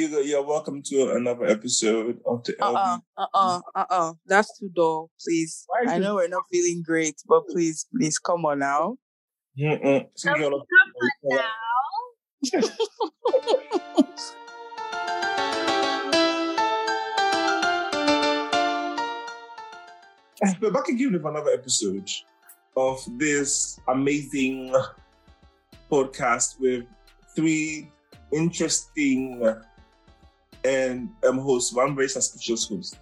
you go, you're welcome to another episode of the Uh uh-uh, uh uh uh uh. That's too dull. Please. I know we're not feeling great, but please, please come on now. Mm-mm. So Come on now. We're back again with another episode of this amazing podcast with three interesting and um hosts, one very suspicious host.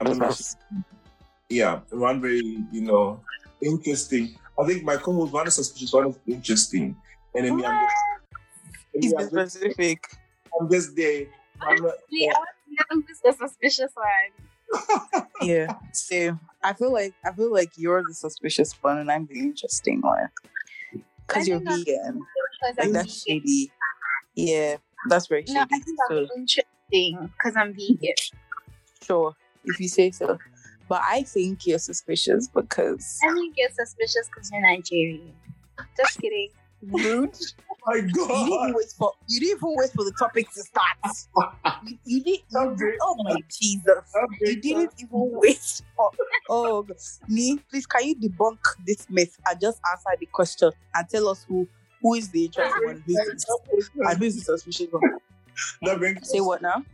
I'm not yeah, one very, you know, interesting. I think my co-host one is suspicious, one is interesting. And then me, I'm just, and He's me, been I'm just, specific. I'm just there. I'm not, Honestly, I was the suspicious one. Yeah. So I feel like I feel like you're the suspicious one and I'm the interesting one. Because you're vegan. Because Like I'm that's shady. Yeah, that's very shady. No, I think I'm so interesting because I'm vegan. sure, if you say so. But I think you're suspicious because I think you're suspicious because you're Nigerian. Just kidding. rude. my You didn't God. even wait for you didn't even wait for the topic to start. You, you did you, Okay. oh my Jesus. You didn't even wait for oh me, please can you debunk this myth and just answer the question and tell us who who is the interesting one who is and who is the suspicious one? That brings Say what now?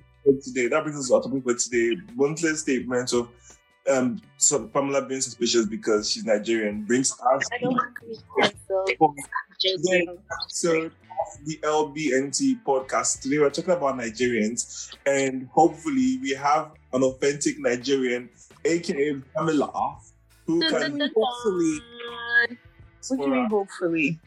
today. That brings us to our topic for today. Monthly statement of um so Pamela being suspicious because she's Nigerian brings us I don't want to be myself. to Joking. episode of the LBNT podcast. Today we're talking about Nigerians and hopefully we have an authentic Nigerian, aka Pamela, who can Hopefully. What do you mean hopefully?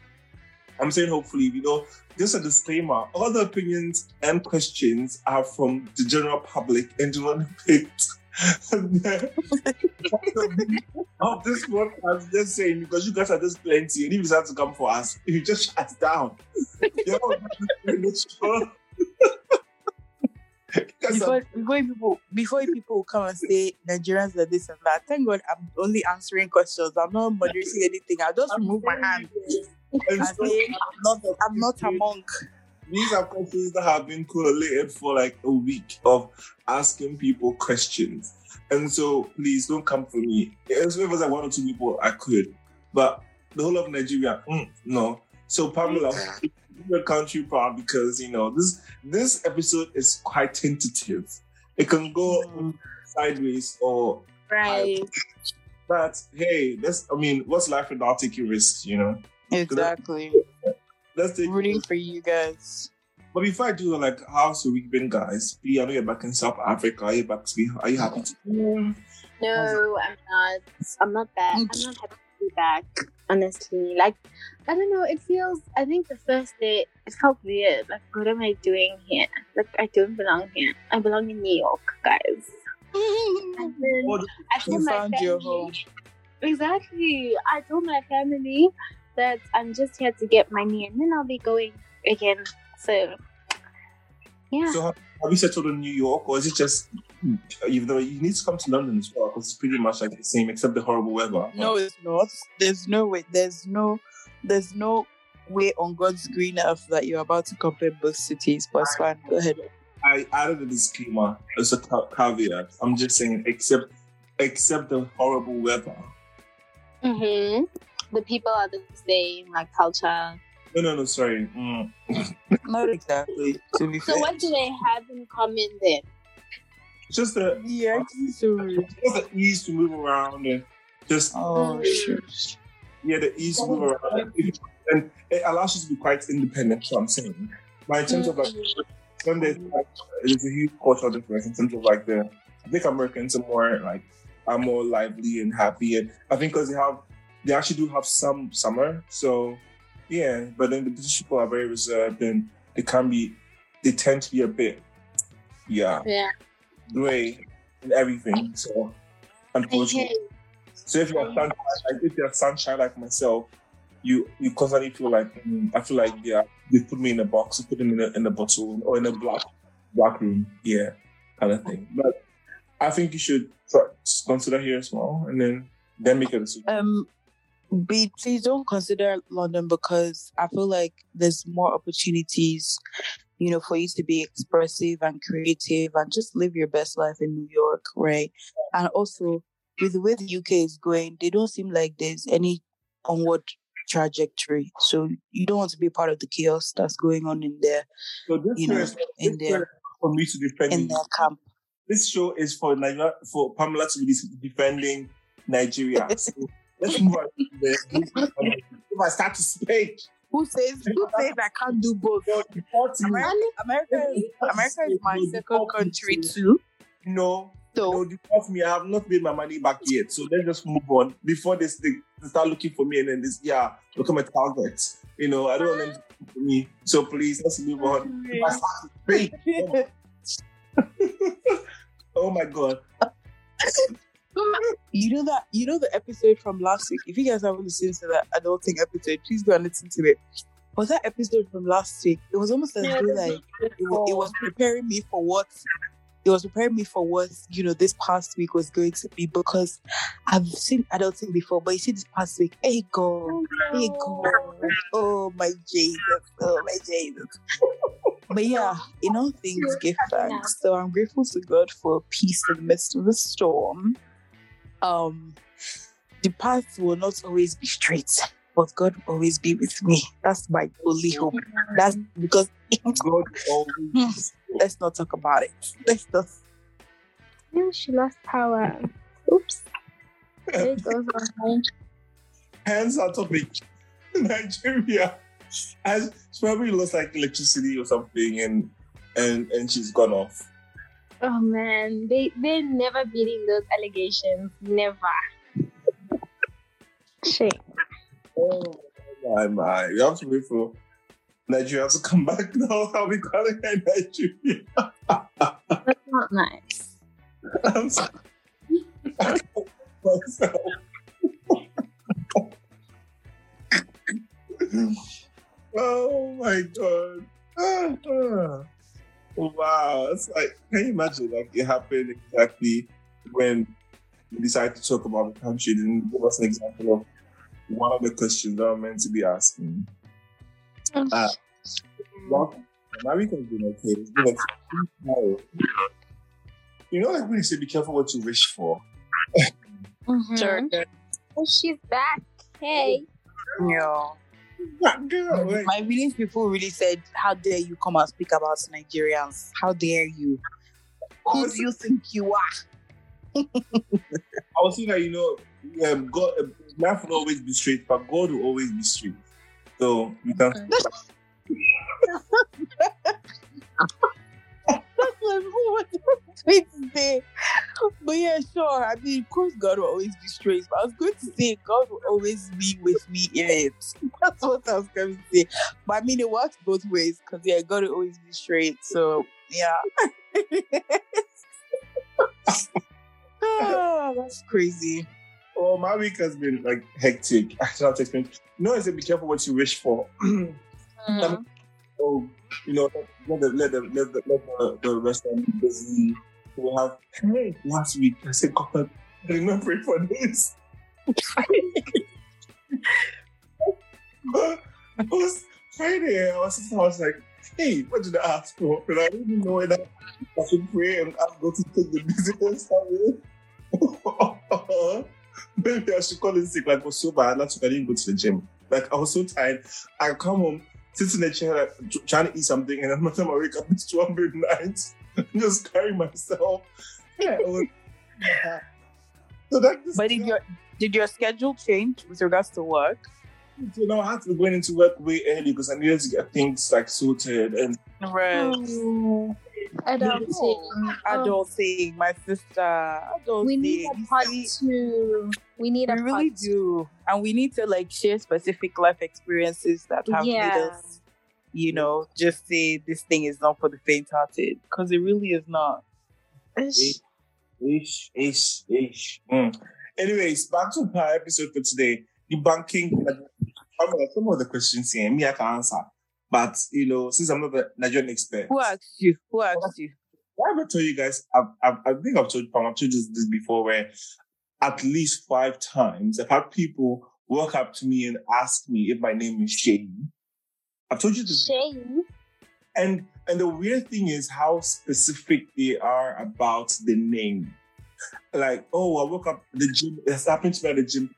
I'm saying hopefully, you know, just a disclaimer, all the opinions and questions are from the general public and do not depict of this podcast. Just saying, because you guys are just plenty, and if you decide to come for us, you just shut down. Before, before people before people come and say Nigerians are this and that, thank God I'm only answering questions. I'm not moderating anything. I'll just remove my hand and and so I'm not I'm not a monk. these are questions that have been correlated for like a week of asking people questions. And so please don't come for me. As if it was like one or two people, I could. But the whole of Nigeria, mm, no. So Pamela, your country proud because you know this this episode is quite tentative. It can go sideways or Right. but hey, let's I mean, what's life without taking risks, you know? Exactly. Let's take Rooting for you guys. But before I do, like, how's your week been, guys? P, I know you're back in South Africa. Are you back to be? Are you happy to? No, I'm not. I'm not back. I'm not happy to be back. Honestly, like I don't know. It feels. I think the first day it felt weird. Like, what am I doing here? Like, I don't belong here. I belong in New York, guys. And then What- I told You my found family. your home. Exactly. I told my family that I'm just here to get money, and then I'll be going again. So, yeah. So, have have you settled in New York, or is it just you know you need to come to London as well because it's pretty much like the same except the horrible weather? No, it's not. There's no way. There's no. There's no way on God's green earth that you're about to compare both cities. But it's fine. Go ahead. I added a disclaimer as a caveat. I'm just saying, except except the horrible weather. hmm The people are the same, like culture. No, no, no. Sorry. Mm. Not exactly. To be So, fair. what do they have in common then? Just the Yeah, it's so just the ease to move around and just Oh shit. yeah, the ease to move around and it allows you to be quite independent. So I'm saying, but in terms of like when there's like, there's a huge cultural difference in terms of like the I think Americans are more like are more lively and happy, and I think because they have they actually do have some summer, so yeah. But then the British people are very reserved and they can be they tend to be a bit yeah Yeah. gray and everything. So unfortunately. So if you're sunshine, like if you're sunshine like myself, you you constantly feel like mm, I feel like yeah they put me in a box, put them in a in a bottle or in a black black room, yeah, kind of thing. But I think you should try, consider here as well, and then then make a decision. Um, B, please don't consider London because I feel like there's more opportunities you know, for you to be expressive and creative and just live your best life in New York, right? And also, with the way the UK is going, they don't seem like there's any onward trajectory. So you don't want to be part of the chaos that's going on in there. So this You know, is in their- for me to defend. in their camp. This show is for Nigeria, for Pamela to be defending Nigeria. So let's move on. If I start to speak, Who says who says I can't do both? America, America, is, America is my second country too. No, So they'll deport me. I have not paid my money back yet. So let's just move on before they, they start looking for me and then this yeah become a target. You know, I don't want them to me. So please let's move on. If I start to speak, oh. oh my god. You know that you know the episode from last week. If you guys haven't listened to that adulting episode, please go and listen to it. Was that episode from last week? It was almost as though like it, it was preparing me for what it was preparing me for what you know this past week was going to be because I've seen adulting before, but you see this past week, hey God, hey God, oh my Jesus, oh my Jesus. but yeah, in all things, give thanks. So I'm grateful to God for peace in the midst of the storm. Um, the path will not always be straight, but God will always be with me. That's my only hope. That's because God always let's not talk about it. Let's just Yeah, she lost power. Oops. There it goes on. hands on topic. Nigeria has probably lost like electricity or something and and and she's gone off. Oh man, they they're never beating those allegations. Never. Shit. Oh my my. We have to wait for Nigeria to come back now. How we gonna get Nigeria? That's not nice. I'm sorry. I can't myself. oh my god. Ah. Ah, ah. Wow. It's like can you imagine like it happened exactly when we decided to talk about the country, then give us an example of one of the questions that I'm meant to be asking. Uh, well, my weekend's been okay. It's been like. You know, like when you say be careful what you wish for. Mhm. Oh, she's back. Hey. Yeah. Girl, My village people really said, How dare you come and speak about Nigerians? How dare you? Who do you think you are? I was saying that you know, um, God, uh, life will always be straight, but God will always be straight. So you can. That's like, what was to? But yeah, sure. I mean, of course, God will always be straight. But I was going to say, God will always be with me in it. That's what I was going to say. But I mean, it works both ways because, yeah, God will always be straight. So, yeah. Ah, that's crazy. Oh, my week has been like hectic. I don't know how to explain. You I said be careful what you wish for. Mhm. oh, you know, let the let the let the, let the, the restaurant be busy. We have hey last week. I said, God, remember for this. I was Friday. I was I was like, hey, what did I ask for? And I didn't know whether I should pray and ask God to take the business away. Maybe I should call in sick. Like, it was so bad. I didn't go to the gym. Like, I was so tired. I come home, sit in the chair, like, trying to eat something, and then by the time I wake up, it's 12 midnight. just carrying myself. Yeah, it was, so that But did your did your schedule change with regards to work? you know, I had to be going into work way early because I needed to get things like sorted and Right. Oh, adulting. Oh, Adulting, my sister. Adulting. we need a part two. We need We a really part do. And we need to like share specific life experiences that have made us, you know, just say this thing is not for the faint hearted. Because it really is not. two. Ish, ish, ish. Mm. Anyways, back to our episode for today. The banking. I'm some of the questions here, me, I can answer. But, you know, since I'm not a Nigerian expert, Who asked you? Who asked you? I ever told you guys, I've, I've, I think I've told, Pam, I've told you this before, where at least five times I've had people walk up to me and ask me if my name is Shane. I've told you this Shame. and And the weird thing is how specific they are about the name. Like, oh, I woke up the gym. It's happened to me at the gym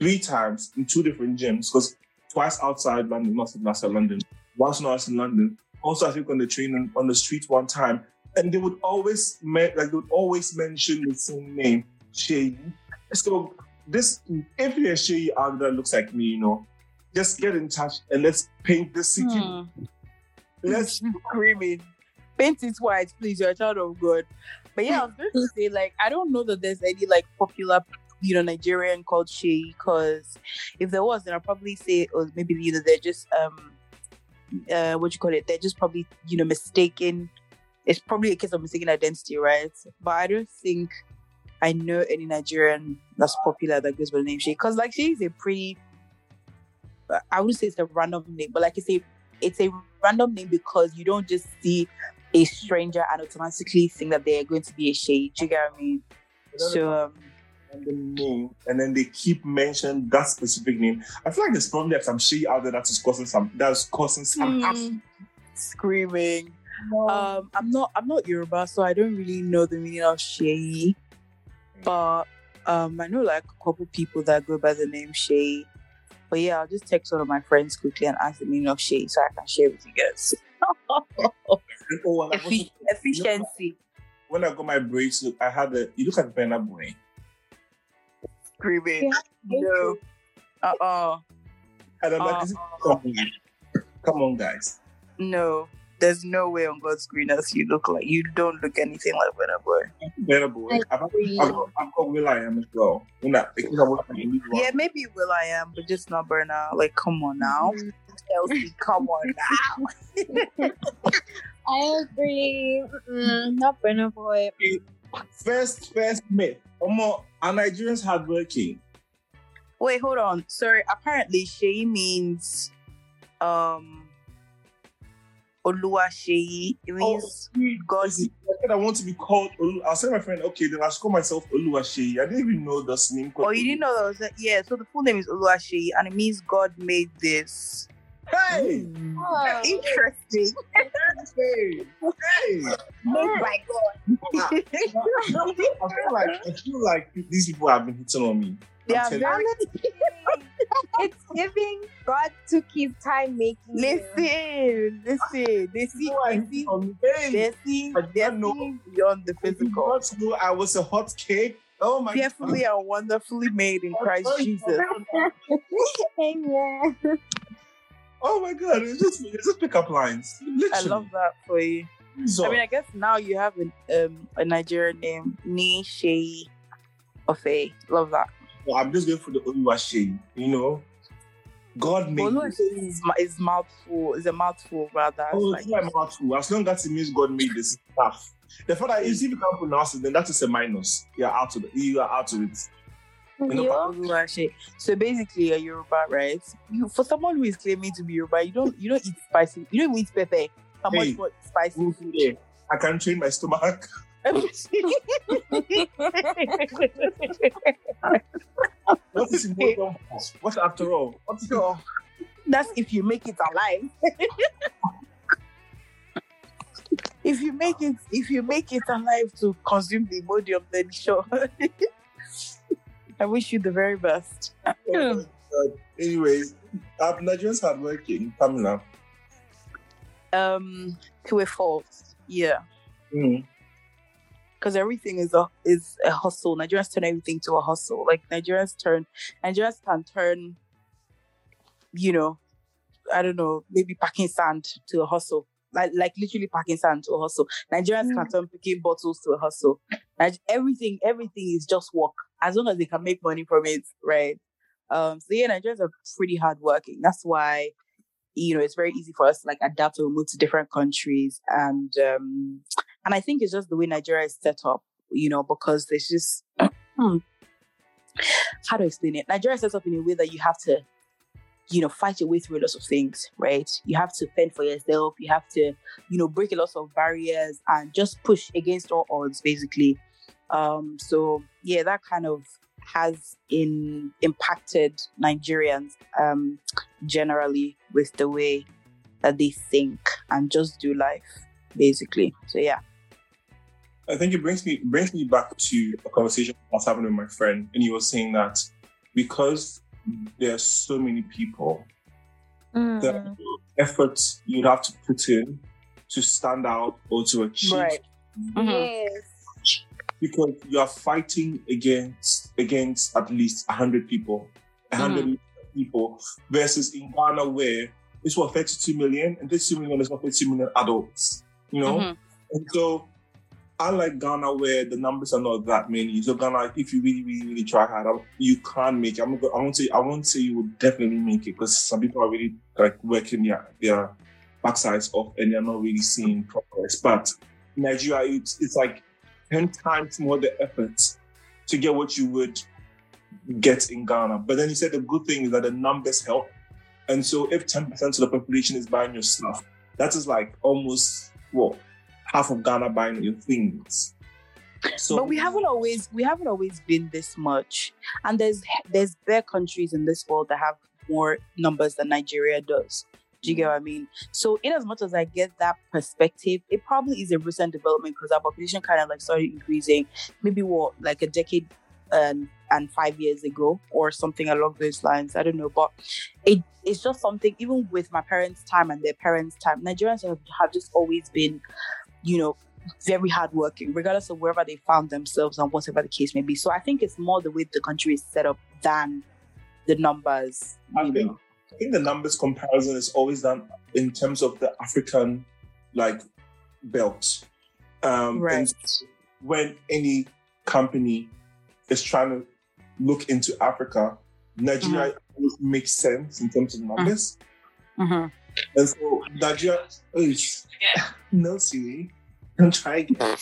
three times in two different gyms because twice outside London, not in outside London, once not in London. Also, I think on the train and on the street one time, and they would always like they would always mention the same name, Shay. So this, if you're Shay out there that looks like me, you know, just get in touch and let's paint this city. Hmm. Let's screaming. Paint it white, please. You're a child of God. But yeah, I was going to say, like, I don't know that there's any like popular, you know, Nigerian called Shay. Because if there was, then I'd probably say, or maybe you know, they're just um, uh, what you call it? They're just probably you know mistaken. It's probably a case of mistaken identity, right? But I don't think I know any Nigerian that's popular that goes by the name Shay. Because like Shay is a pretty, I wouldn't say it's a random name, but like I say, it's a random name because you don't just see a stranger and automatically think that they're going to be a shade. Do you get what I mean? So um, and the name, and then they keep mentioning that specific name. I feel like there's probably like some Shay out there that is causing some that's causing some hmm, screaming. Um, I'm not I'm not Yoruba, so I don't really know the meaning of Shay. But um, I know like a couple people that go by the name Shay. But yeah, I'll just text one of my friends quickly and ask the meaning of Shay so I can share with you guys. Oh, and I've also- Effi- efficiency. when I got my braids, look, I had a you look like Burna Boy. Screaming. No. Uh uh And I'm like, is it come on, come on, guys. No. There's no way on God's screen as you look like you don't look anything like Burna Boy. Burna Boy. I've, I've, I've, got, I've got Will I Am as well. When that because I work in the Yeah, maybe Will I am, but just not Burna. Like, come on now. Chelsea, come on now. I agree. Mm-mm, not Burna Boy. First, first myth. Omo, are Nigerians hardworking? Wait, hold on. Sorry. Apparently, Shay means um Olua Shay. It means God. I said I want to be called. Olu- I'll say to my friend, okay, then I'll call myself Oluwaseyi. I didn't even know this name. Oh, you didn't know that was yeah. So the full name is Olua Shay, and it means God made this. Hey, Oh, Interesting. hey, hey. Made by God. I feel like I feel like these people have been hitting on me. They I'm are very. it's giving God took his time making you. Listen, listen. They see, you. they see, on me. Hey, they see, I did they see beyond the physical. not know I was a hot cake. Oh my Fearfully and wonderfully made in Christ Jesus. Amen. Oh my god, it's just it's just pickup lines. Literally. I love that for you. So, I mean, I guess now you have an, um, a Nigerian name, Nishi Ofe. Love that. well, I'm just going for the Oluwaseyi. You know, God made. Olu is, is mouthful. Is a mouthful rather. Oh, Like, it's like mouthful. As long as it means God made this stuff. The fact that if you can't pronounce it, then that is a minus. You're out of it. You are out of it. You know? Oluwaseyi. So basically, a Yoruba, right? You for someone who is claiming to be Yoruba, you don't you don't eat spicy. You don't eat pepper. How much Hey. more spicy food? I can't train my stomach. What is important? What after all? What's your That's if you make it alive. if you make it, if you make it alive to consume the Imodium, then sure. I wish you the very best. oh my God. Anyways, uh, Nigerians hardworking. Pamela. Um, to a fault, yeah, Mm. because everything is a is a hustle. Nigerians turn everything to a hustle. Like Nigerians turn, Nigerians can turn, you know, I don't know, maybe packing sand to a hustle. Like, like literally packing sand to a hustle. Nigerians can turn picking bottles to a hustle. Like everything, everything is just work. As long as they can make money from it, right? Um, so yeah, Nigerians are pretty hardworking. That's why, you know, it's very easy for us to like adapt or move to different countries. And um, and I think it's just the way Nigeria is set up, you know, because there's just hmm, how to explain it? Nigeria is set up in a way that you have to, you know, fight your way through a lot of things, right? You have to fend for yourself. You have to, you know, break a lot of barriers and just push against all odds, basically. Um, so yeah, that kind of has in impacted Nigerians um, generally with the way that they think and just do life, basically. So yeah. I think it brings me brings me back to a conversation I was having with my friend, and he was saying that because there are so many people, Mm. the efforts you'd have to put in to stand out or to achieve Right. Mhm. Yes. because you are fighting against against at least hundred people, a 100 people versus in Ghana where it's what 32 million and 32 million is what 32 million adults, you know. Mhm. And so, unlike Ghana, where the numbers are not that many, so Ghana, if you really, really, really try hard, you can make it. I'm, not- I won't say I won't say you will definitely make it because some people are really like working their their backsides off and they're not really seeing progress. But Nigeria, it's, it's like ten times more the effort to get what you would get in Ghana. But then you said the good thing is that the numbers help. And so if 10% of the population is buying your stuff, that is like almost what half of Ghana buying your things. So but we haven't always we haven't always been this much. And there's there's bare countries in this world that have more numbers than nigeria does. Do you get mm. what i mean? So in as much as i get that perspective it probably is a recent development because our population kind of like started increasing maybe what like a decade and and five years ago or something along those lines. I don't know. But it it's just something even with my parents time and their parents time nigerians have, have just always been you know very hardworking, regardless of wherever they found themselves and whatever the case may be. So I think it's more the way the country is set up than the numbers. I think know. I think the numbers comparison is always done in terms of the African like belt. Um, Right. and when any company is trying to look into Africa, Nigeria Mm-hmm. makes sense in terms of numbers. Mhm. And so Nigeria, oh, no, Siri, don't try again.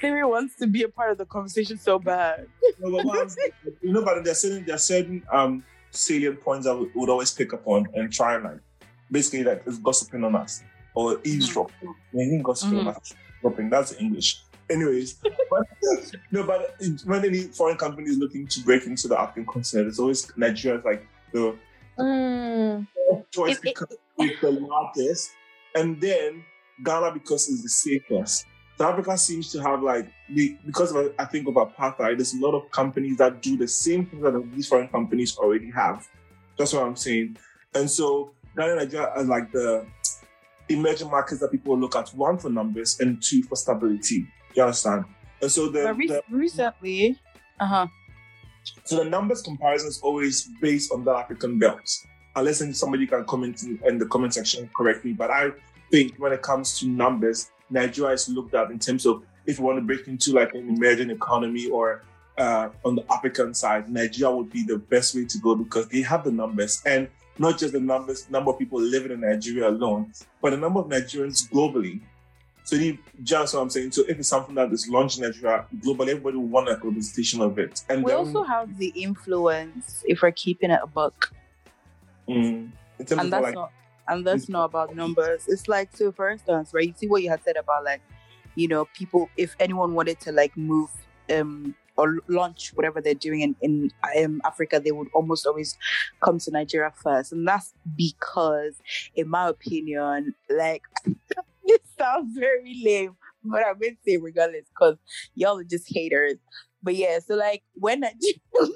Siri wants to be a part of the conversation so bad. No, but what you know, but there's certain there's certain um salient points that we would always pick up on and try and like basically like it's gossiping on us or eavesdropping. Think gossiping on us, dropping. That's English. Anyways, but, no, but when any foreign company is looking to break into the African continent, it's always Nigeria is like the Mm. choice It- it- because it's the largest, and then Ghana because it's the safest. South Africa seems to have like the because of I think of apartheid. There's a lot of companies that do the same thing that these foreign companies already have. That's what I'm saying. And so Ghana and Nigeria are like the emerging markets that people look at one for numbers and two for stability. You understand? And so the, But re- the recently, uh huh. So the numbers comparison is always based on the African belt. Unless somebody can comment in, in the comment section correctly. But I think when it comes to numbers, Nigeria is looked at in terms of if you want to break into like an emerging economy or uh, on the African side, Nigeria would be the best way to go because they have the numbers and not just the numbers, number of people living in Nigeria alone, but the number of Nigerians globally. So you just what I'm saying. So if it's something that is launched in Nigeria globally, everybody will want a representation of it. And We then, also have the influence if we're keeping it a buck. Mm. And that's like, not and that's not about numbers. It's like so for instance, right? You see what you had said about like, you know, people if anyone wanted to like move um or launch whatever they're doing in, in um, Africa, they would almost always come to Nigeria first. And that's because, in my opinion, like it sounds very lame, but I'm going to say regardless, because y'all are just haters. But yeah, so like when Nigeria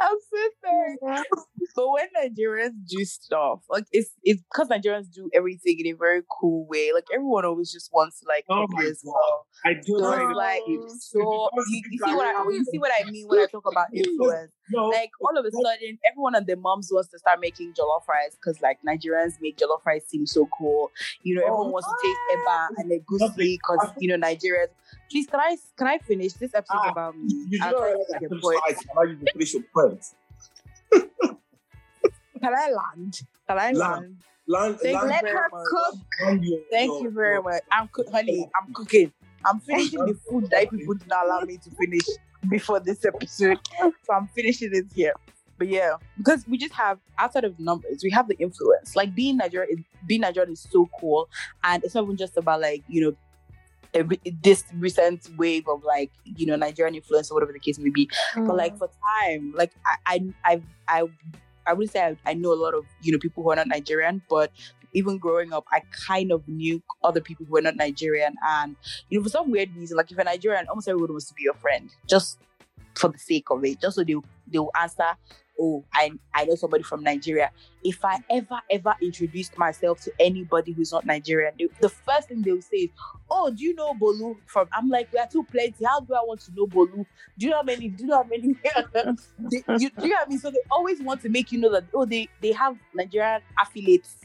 I'm so sorry. But when Nigerians do stuff, like it's it's because Nigerians do everything in a very cool way. Like everyone always just wants to like Oh my well. I do So like like so you, you see what I you see what I mean when I talk about influence. No, Like all of a sudden, everyone and their moms wants to start making jollof rice because like Nigerians make jollof rice seem so cool. You know, everyone wants to taste eba and egusi because you know Nigerians. Please, can I can I finish this episode Ah, about me? you know, like, make a I'm point. sorry, can I use finish your point? Can I land? Can I Land. land? Land, land, you Let her much. cook. land your- Thank your- you very your- much. I'm cook, honey. I'm cooking. I'm finishing the food that people did not allow me to finish before this episode, so I'm finishing it here. But yeah, because we just have outside of numbers, we have the influence. Like being Nigerian, is- being Nigerian is so cool, and it's not even just about like you know. a This recent wave of like you know Nigerian influence or whatever the case may be, but Mm. like for time, like I I I, I I would say I, I know a lot of you know people who are not Nigerian, but even growing up, I kind of knew other people who were not Nigerian, and you know for some weird reason, like if you're Nigerian, almost everyone wants to be your friend, just for the sake of it, just so they they will answer oh, I, I know somebody from Nigeria. If I ever, ever introduced myself to anybody who's not Nigerian, they, the first thing they'll say is, oh, do you know Bolu from? I'm like, we are too plenty. How do I want to know Bolu? Do you know how many? Do you know how many? they, you, do you know what I mean? So they always want to make you know that, oh, they, they have Nigerian affiliates.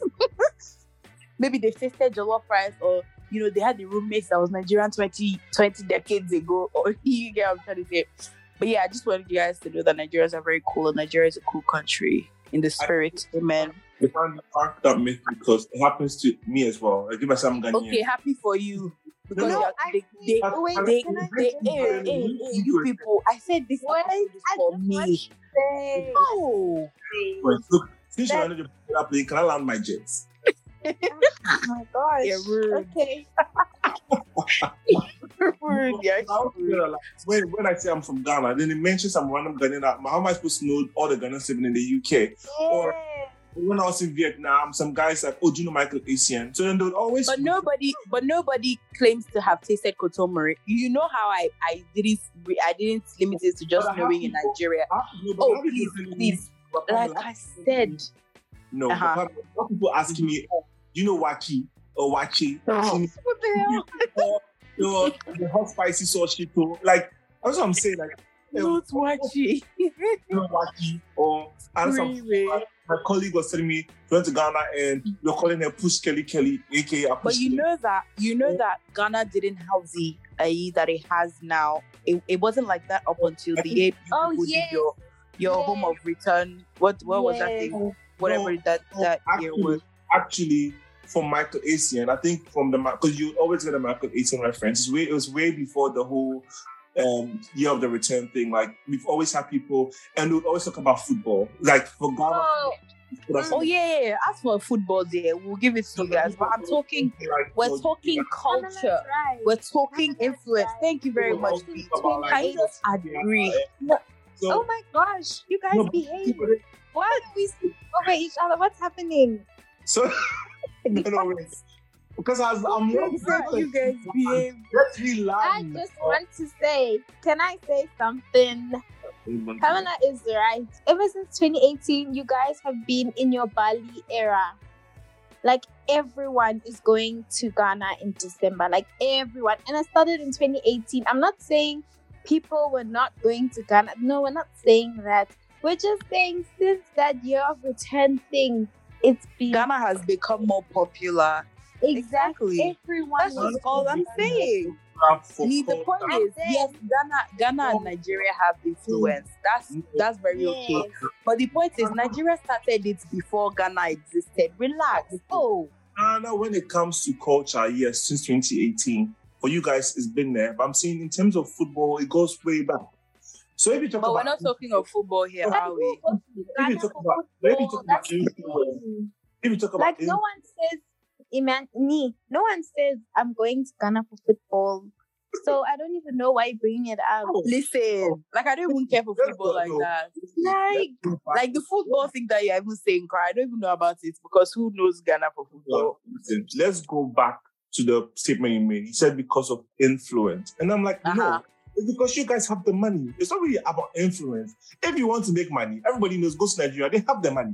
Maybe they've tasted jollof rice or you know, they had the roommates that was Nigerian 20, 20 decades ago, or you get what I'm trying to say. But yeah, I just wanted you guys to know that Nigerians are very cool and Nigeria is a cool country in the spirit. I, Amen. I find that myth because it happens to me as well. I give myself Ghanaian. Okay, happy for you. Because no, they, they, they, wait, they, they, they, hey, hey, hey, you people, I said this is for me. Oh. Look, since you're under the plane, can I land my jets? Oh my gosh. Yeah, rude. Okay. rude. Yeah, when, when I say I'm from Ghana, then it mentions some random Ghanaian. How am I supposed to know all the Ghanaians living in the UK? Yeah. Or when I was in Vietnam, some guys like, "Oh, do you know Michael Essien? So then they would always. But nobody, but nobody claims to have tasted kontomire. You know how I, I didn't, I didn't limit it to just knowing in Nigeria. oh, please, please. Like I said. No, uh-huh. people asking me, oh, you know Waki or Wachi?" Oh. What the hell? you know, the hot spicy sauce shito. Like that's what I'm saying. Like not wachi. not wachi. Or and some my colleague was telling me went to Ghana and you're calling her Push Kelly Kelly, aka But you know that you know yeah. that Ghana didn't have the AI that it has now. It, it wasn't like that up until I the eight oh, yes. your your yes. home of return. What what yes. was that thing? Whatever no, that that actually, year was. Actually, from Michael Essien. I think from the because you always get a Michael Essien reference. Way, it was way before the whole um, year of the return thing. Like we've always had people, and we would always talk about football. Like for Ghana. Oh. Oh yeah, yeah, as for football, there we'll give it to you guys. But I'm talking, we're talking culture, we're talking influence. Thank you very much. I just agree. Oh my gosh, you guys behave. Why do we speak over each other? What's happening? So because I am not you guys behave. Let's be loud. I just want to say, can I say something? Pamela is right. Ever since 2018, you guys have been in your Bali era. Like everyone is going to Ghana in December. Like everyone. And I started in 2018. I'm not saying people were not going to Ghana. No, we're not saying that. We're just saying since that year of return thing, it's been Ghana has become more popular. Exactly. Everyone That's just all I'm saying. See, the point is, yes, Ghana, Ghana and Nigeria have influence. Mm. That's that's very yes. okay. But the point is, uh-huh. Nigeria started it before Ghana existed. Relax. Oh, Ghana, when it comes to culture, yes, since 2018, for you guys, it's been there. But I'm saying in terms of football, it goes way back. So if you talk but about, we're not talking of football here, are we? If you talk about, if you talk about influence, if you talk about, like no one says, Iman, me, no one says I'm going to Ghana for football. So I don't even know why you're bringing it up. Listen, like I don't even care for football like that. Like, like the football thing that you're even saying, I don't even know about it because who knows Ghana for football? Listen, let's go back to the statement you made. You said because of influence, and I'm like, uh-huh. no it's because you guys have the money. It's not really about influence. If you want to make money, everybody knows go to Nigeria. They have the money.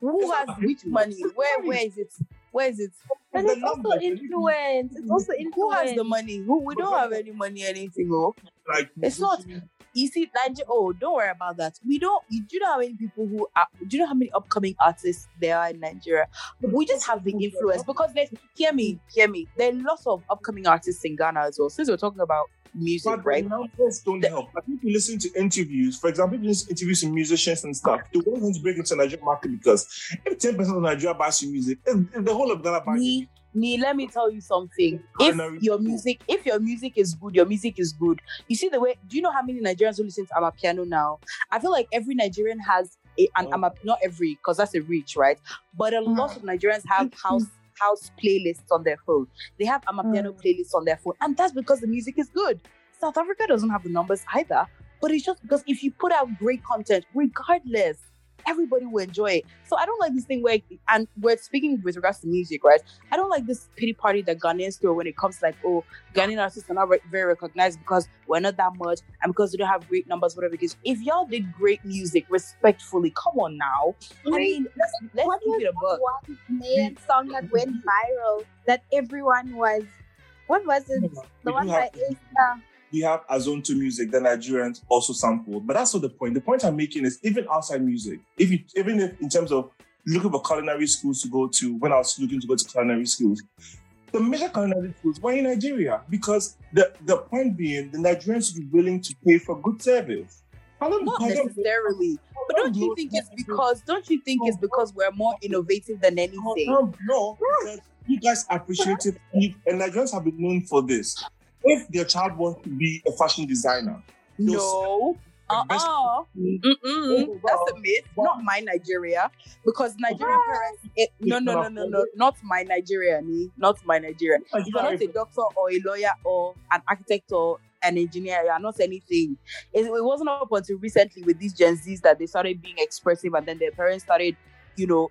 Who it's has which money? Where where is it? Where is it? And it's also influence. It's also influence. Who has the money? Who we don't have any money, anything. Oh, like it's not. You see, Nigeria. Oh, don't worry about that. We don't. Do you know how many people who are? Do you know how many upcoming artists there are in Nigeria? We just have the influence because there's. Hear me, hear me. There are lots of upcoming artists in Ghana as well. Since we're talking about music, but right? Numbers don't the, help. I think you listen to interviews, for example, people listen to interviews with musicians and stuff. The world wants to break into the Nigerian market because if 10% of Nigeria buys your music, if, if the whole of Ghana buys me, me, let me tell you something. If your music, if your music is good, your music is good. You see the way. Do you know how many Nigerians who listen to Amapiano now? I feel like every Nigerian has a, an oh. Ama, not every, because that's a reach, right? But a lot of Nigerians have house house playlists on their phone. They have Amapiano mm. playlists on their phone, and that's because the music is good. South Africa doesn't have the numbers either, but it's just because if you put out great content, regardless, everybody will enjoy it. So I don't like this thing where, and we're speaking with regards to music, right? I don't like this pity party that Ghanaians throw when it comes to like, oh, Ghanaian artists are not re- very recognized because we're not that much and because we don't have great numbers, whatever it is. If y'all did great music respectfully, come on now. I mean, let's, let's what keep was it a that buck. one Ghanaian song that went viral that everyone was? What was it? The one do by Esther. We have Azonto music that Nigerians also sampled. But that's not the point. The point I'm making is even outside music, if you even if in terms of looking for culinary schools to go to, when I was looking to go to culinary schools, the major culinary schools were in Nigeria because the, the point being the Nigerians should be willing to pay for good service. Not necessarily. But don't you think it's because don't you think it's because we're more innovative than anything? no, no, you guys appreciate it, and Nigerians have been known for this. If their child wants to be a fashion designer, No. Uh best- uh Mm-mm. That's a myth. Not my Nigeria. Because Nigerian parents. It, no, no, no, no, no. Not my Nigeria, ni. Not my Nigeria. If you're not a doctor or a lawyer or an architect or an engineer, you are not anything. It, it wasn't up until recently with these Gen Zs that they started being expressive and then their parents started, you know,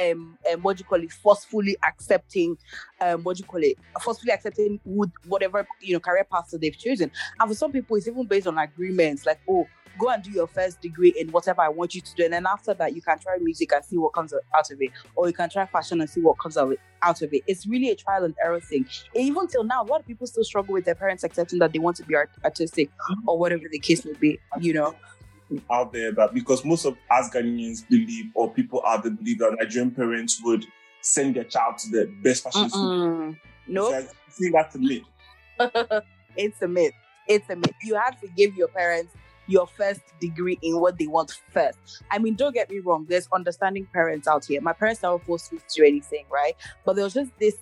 um, um what do you call it, forcefully accepting, um, what do you call it, forcefully accepting would whatever you know career paths that they've chosen. And for some people, it's even based on agreements, like oh, go and do your first degree in whatever I want you to do, and then after that, you can try music and see what comes out of it, or you can try fashion and see what comes out of it. Out of it, it's really a trial and error thing. Even till now, a lot of people still struggle with their parents accepting that they want to be art- artistic or whatever the case may be. You know, out there that because most of us Ghanaians believe, or people out there believe that Nigerian parents would send their child to the best fashion school. Mm-mm. nope. Think that's a myth. it's a myth. It's a myth. You have to give your parents your first degree in what they want first. I mean, don't get me wrong, there's understanding parents out here. My parents never forced me to do anything, right? But there was just this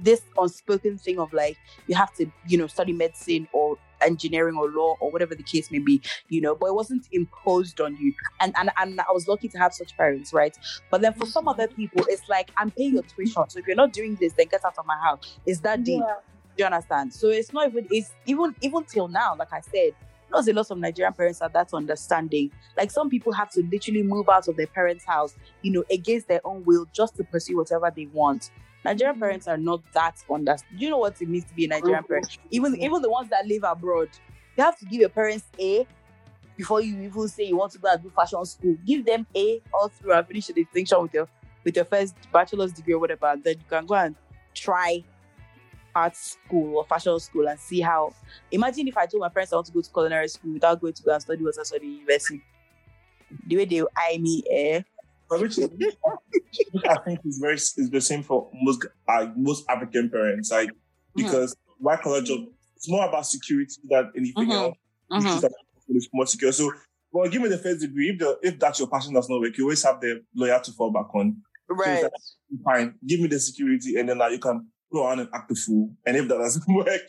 this unspoken thing of like you have to, you know, study medicine or engineering or law or whatever the case may be, you know, but it wasn't imposed on you. And and, and I was lucky to have such parents, right? But then for some other people, it's like I'm paying your tuition. So if you're not doing this, then get out of my house. It's that deep. Yeah. Do you understand? So it's not even it's even even till now, like I said, not a lot of Nigerian parents are that understanding. Like some people have to literally move out of their parents' house, you know, against their own will just to pursue whatever they want. Nigerian parents are not that understand. Do you know what it means to be a Nigerian parent? Even even the ones that live abroad, you have to give your parents A before you even say you want to go and do fashion school. Give them A all through and finish the distinction with your with your first bachelor's degree or whatever. And then you can go and try art school or fashion school and see how. Imagine if I told my parents I want to go to culinary school without going to go and study what I study in university. The way they eye me, eh? But which is, which I think is very is the same for most uh, most African parents, like because white collar job it's more about security than anything Mhm. else. Mhm. It's more secure. So, well, give me the first degree. If the if that's your passion does not work, you always have the lawyer to fall back on. Right. Fine, give me the security, and then now you can go on and act the fool. And if that doesn't work,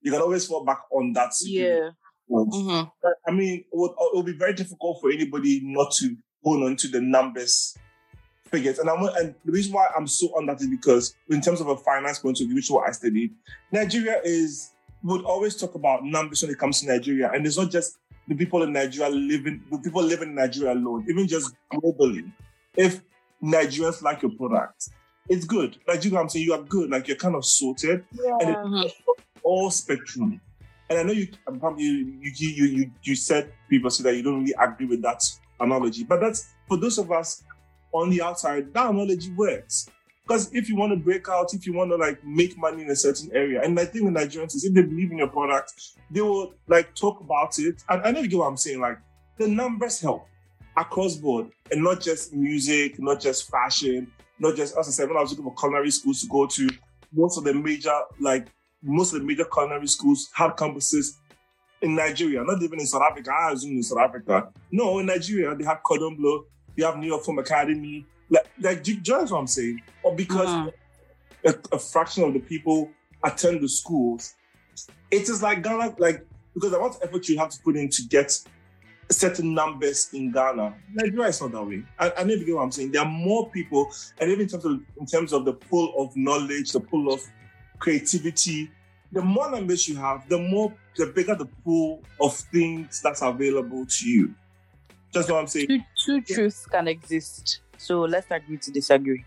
you can always fall back on that security. Yeah. Mhm. I mean, it would, it would be very difficult for anybody not to hold on to the numbers figures. And, I'm, and the reason why I'm so on that is because, in terms of a finance point of view, which is what I studied, Nigeria is would always talk about numbers when it comes to Nigeria, and it's not just the people in Nigeria living, the people living in Nigeria alone, even just globally. If Nigerians like your product, it's good. Like you know I'm saying, you are good. Like you're kind of sorted and it- Mhm. all spectrum. And I know you probably you you you you, you said previously that you don't really agree with that analogy, but that's for those of us on the outside. That analogy works because if you want to break out, if you want to like make money in a certain area, and I think the Nigerians if they believe in your product, they will like talk about it. And I know you get what I'm saying. Like the numbers help across board, and not just music, not just fashion, not just as I said when I was looking for culinary schools to go to. Most of the major like most of the major culinary schools have campuses in Nigeria, not even in South Africa. I assume in South Africa. No, in Nigeria, they have Cordon Bleu, you have New York Film Academy. Like, like do you do you understand what I'm saying? Or because Mhm. a, a fraction of the people attend the schools, it is like Ghana, like, because the amount of effort you have to put in to get certain numbers in Ghana. Nigeria is not that way. I, I know you get what I'm saying. There are more people, and even in terms of in terms of the pool of knowledge, the pool of creativity, the more numbers you have, the more the bigger the pool of things that's available to you. Just what I'm saying. Two, two truths can exist. So let's agree to disagree.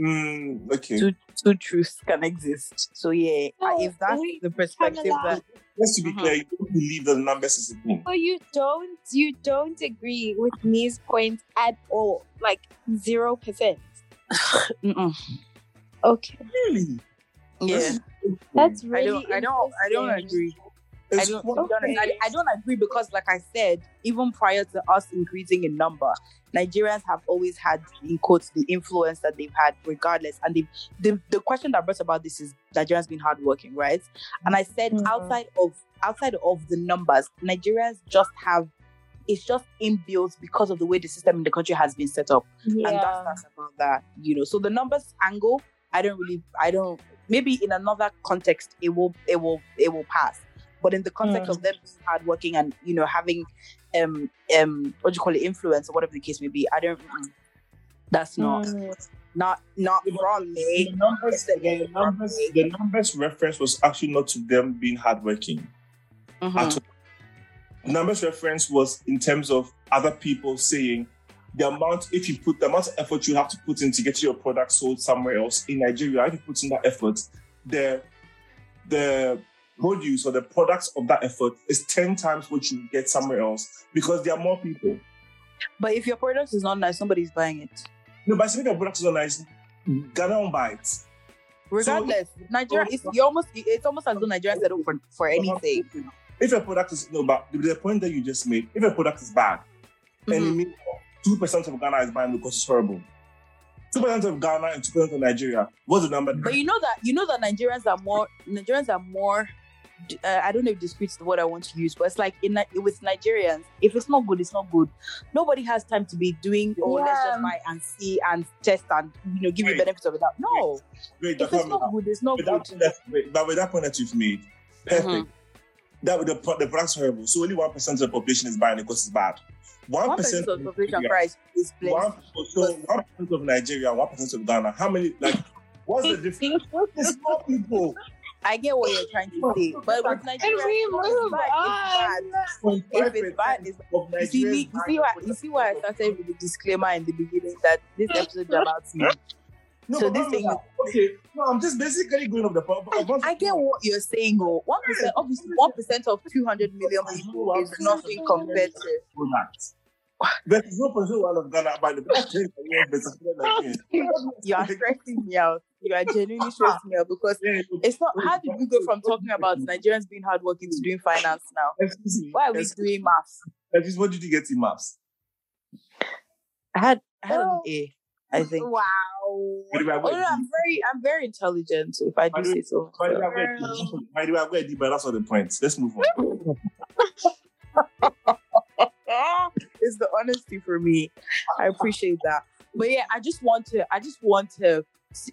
Mm, okay. Two two truths can exist. So yeah, No, if that's wait, the perspective Pamela. that Just to be Mhm. clear, you don't believe that the numbers is a thing. So you don't you don't agree with Nii's point at all, like zero percent. Okay, Really? Yeah, that's I really. don't I don't I don't agree. I don't, one- to be honest, I, I don't agree because, like I said, even prior to us increasing in number, Nigerians have always had, in quotes, the influence that they've had, regardless. And they've, the the question that brought about this is Nigerians being hardworking, right? And I said Mhm. outside of outside of the numbers, Nigerians just have it's just inbuilt because of the way the system in the country has been set up Yeah. and that's, that's about that you know so the numbers angle i don't really i don't maybe in another context it will it will it will pass but in the context Mm. of them being hardworking and you know having um um what do you call it influence or whatever the case may be i don't that's not Mm. not not Yeah, but from me the numbers, the numbers, the numbers reference was actually not to them being hardworking. Mhm. at all. The numbers reference was in terms of other people saying the amount, if you put the amount of effort you have to put in to get your product sold somewhere else in Nigeria, if you put in that effort, the the produce or the products of that effort is 10 times what you get somewhere else because there are more people. but if your product is not nice somebody's buying it No, but if your product is not nice, Ghana won't buy it. regardless nigeria is you almost it's almost as though nigerians settle for for anything If your product is no, but the point that you just made, if your product is bad, and Mhm. it means two percent of Ghana is buying because it's horrible. Two percent of Ghana and two percent of Nigeria. What's the number? But you know that you know that Nigerians are more Nigerians are more. Uh, I don't know if discreet is the word I want to use, but it's like in with Nigerians, if it's not good, it's not good. Nobody has time to be doing oh let's Yeah. just buy and see and test and you know give you Wait. benefits of it. No, Wait, if it's not good, it's not with good. that, that, wait, but with that point that you've made, perfect. Mhm. That the pro- the product's horrible. So only one percent of the population is buying it because it's bad. One One percent percent of the population yeah. price is plenty. One, so one percent of Nigeria, one percent of Ghana. How many? Like, what's the difference? It's more people. I get what you're trying to say, but with Can Nigerians, we if it's move bad, it's bad. on? If it's bad, it's Of You see, you see why you see why I started with the disclaimer in the beginning that this episode is about me. No, So this I'm thing- not- okay. No, I'm just basically going off the point. I get what you're saying, oh. One percent, obviously, one percent of two hundred million people is nothing compared to. Product. There is no person one of Ghana by the You are stressing me out. You are genuinely ah. stressing me out because it's not. How did we go from talking about Nigerians being hardworking to doing finance now? Why are we doing maths? That is what did you get in maths? I had I had an Oh. A, I think. Wow. By the way, I Oh, no, got I'm very, I'm very intelligent. If I do say so. By the way, I got D. By I got D, but that's all the points. Let's move on. It's the honesty for me. I appreciate that. But yeah, I just want to I just want to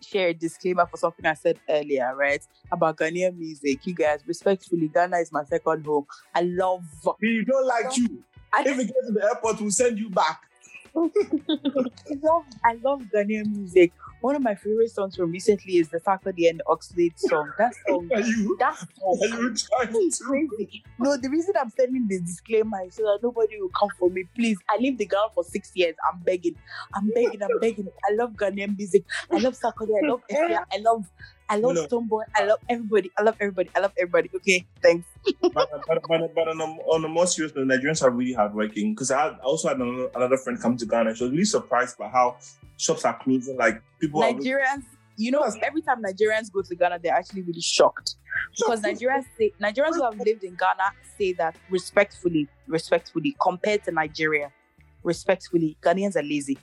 share a disclaimer for something I said earlier, right? About Ghanaian music. You guys, respectfully, Ghana is my second home. I love We don't like you. I, If we get to the airport, we'll send you back. I love I love Ghanaian music. One of my favorite songs from recently is the Sarkodie and Oxlade song. That song Are you? that song Are you trying It's to? crazy. No, the reason I'm sending this disclaimer is so that nobody will come for me. Please, I lived the Ghana for six years. I'm begging. I'm begging. I'm begging. I love Ghanaian music. I love Sarkodie. I love Efya. I love. I love No, no. Stonebwoy. I love everybody. I love everybody. I love everybody. Okay, thanks. but, but, but, but on, a, on a more serious note, Nigerians are really hardworking. Because I, had, I also had another, another friend come to Ghana. She was really surprised by how shops are closing. Like people are Nigerians, you know, every time Nigerians go to Ghana, they're actually really shocked because Nigerians say Nigerians who have lived in Ghana say that respectfully, respectfully, compared to Nigeria, respectfully, Ghanaians are lazy.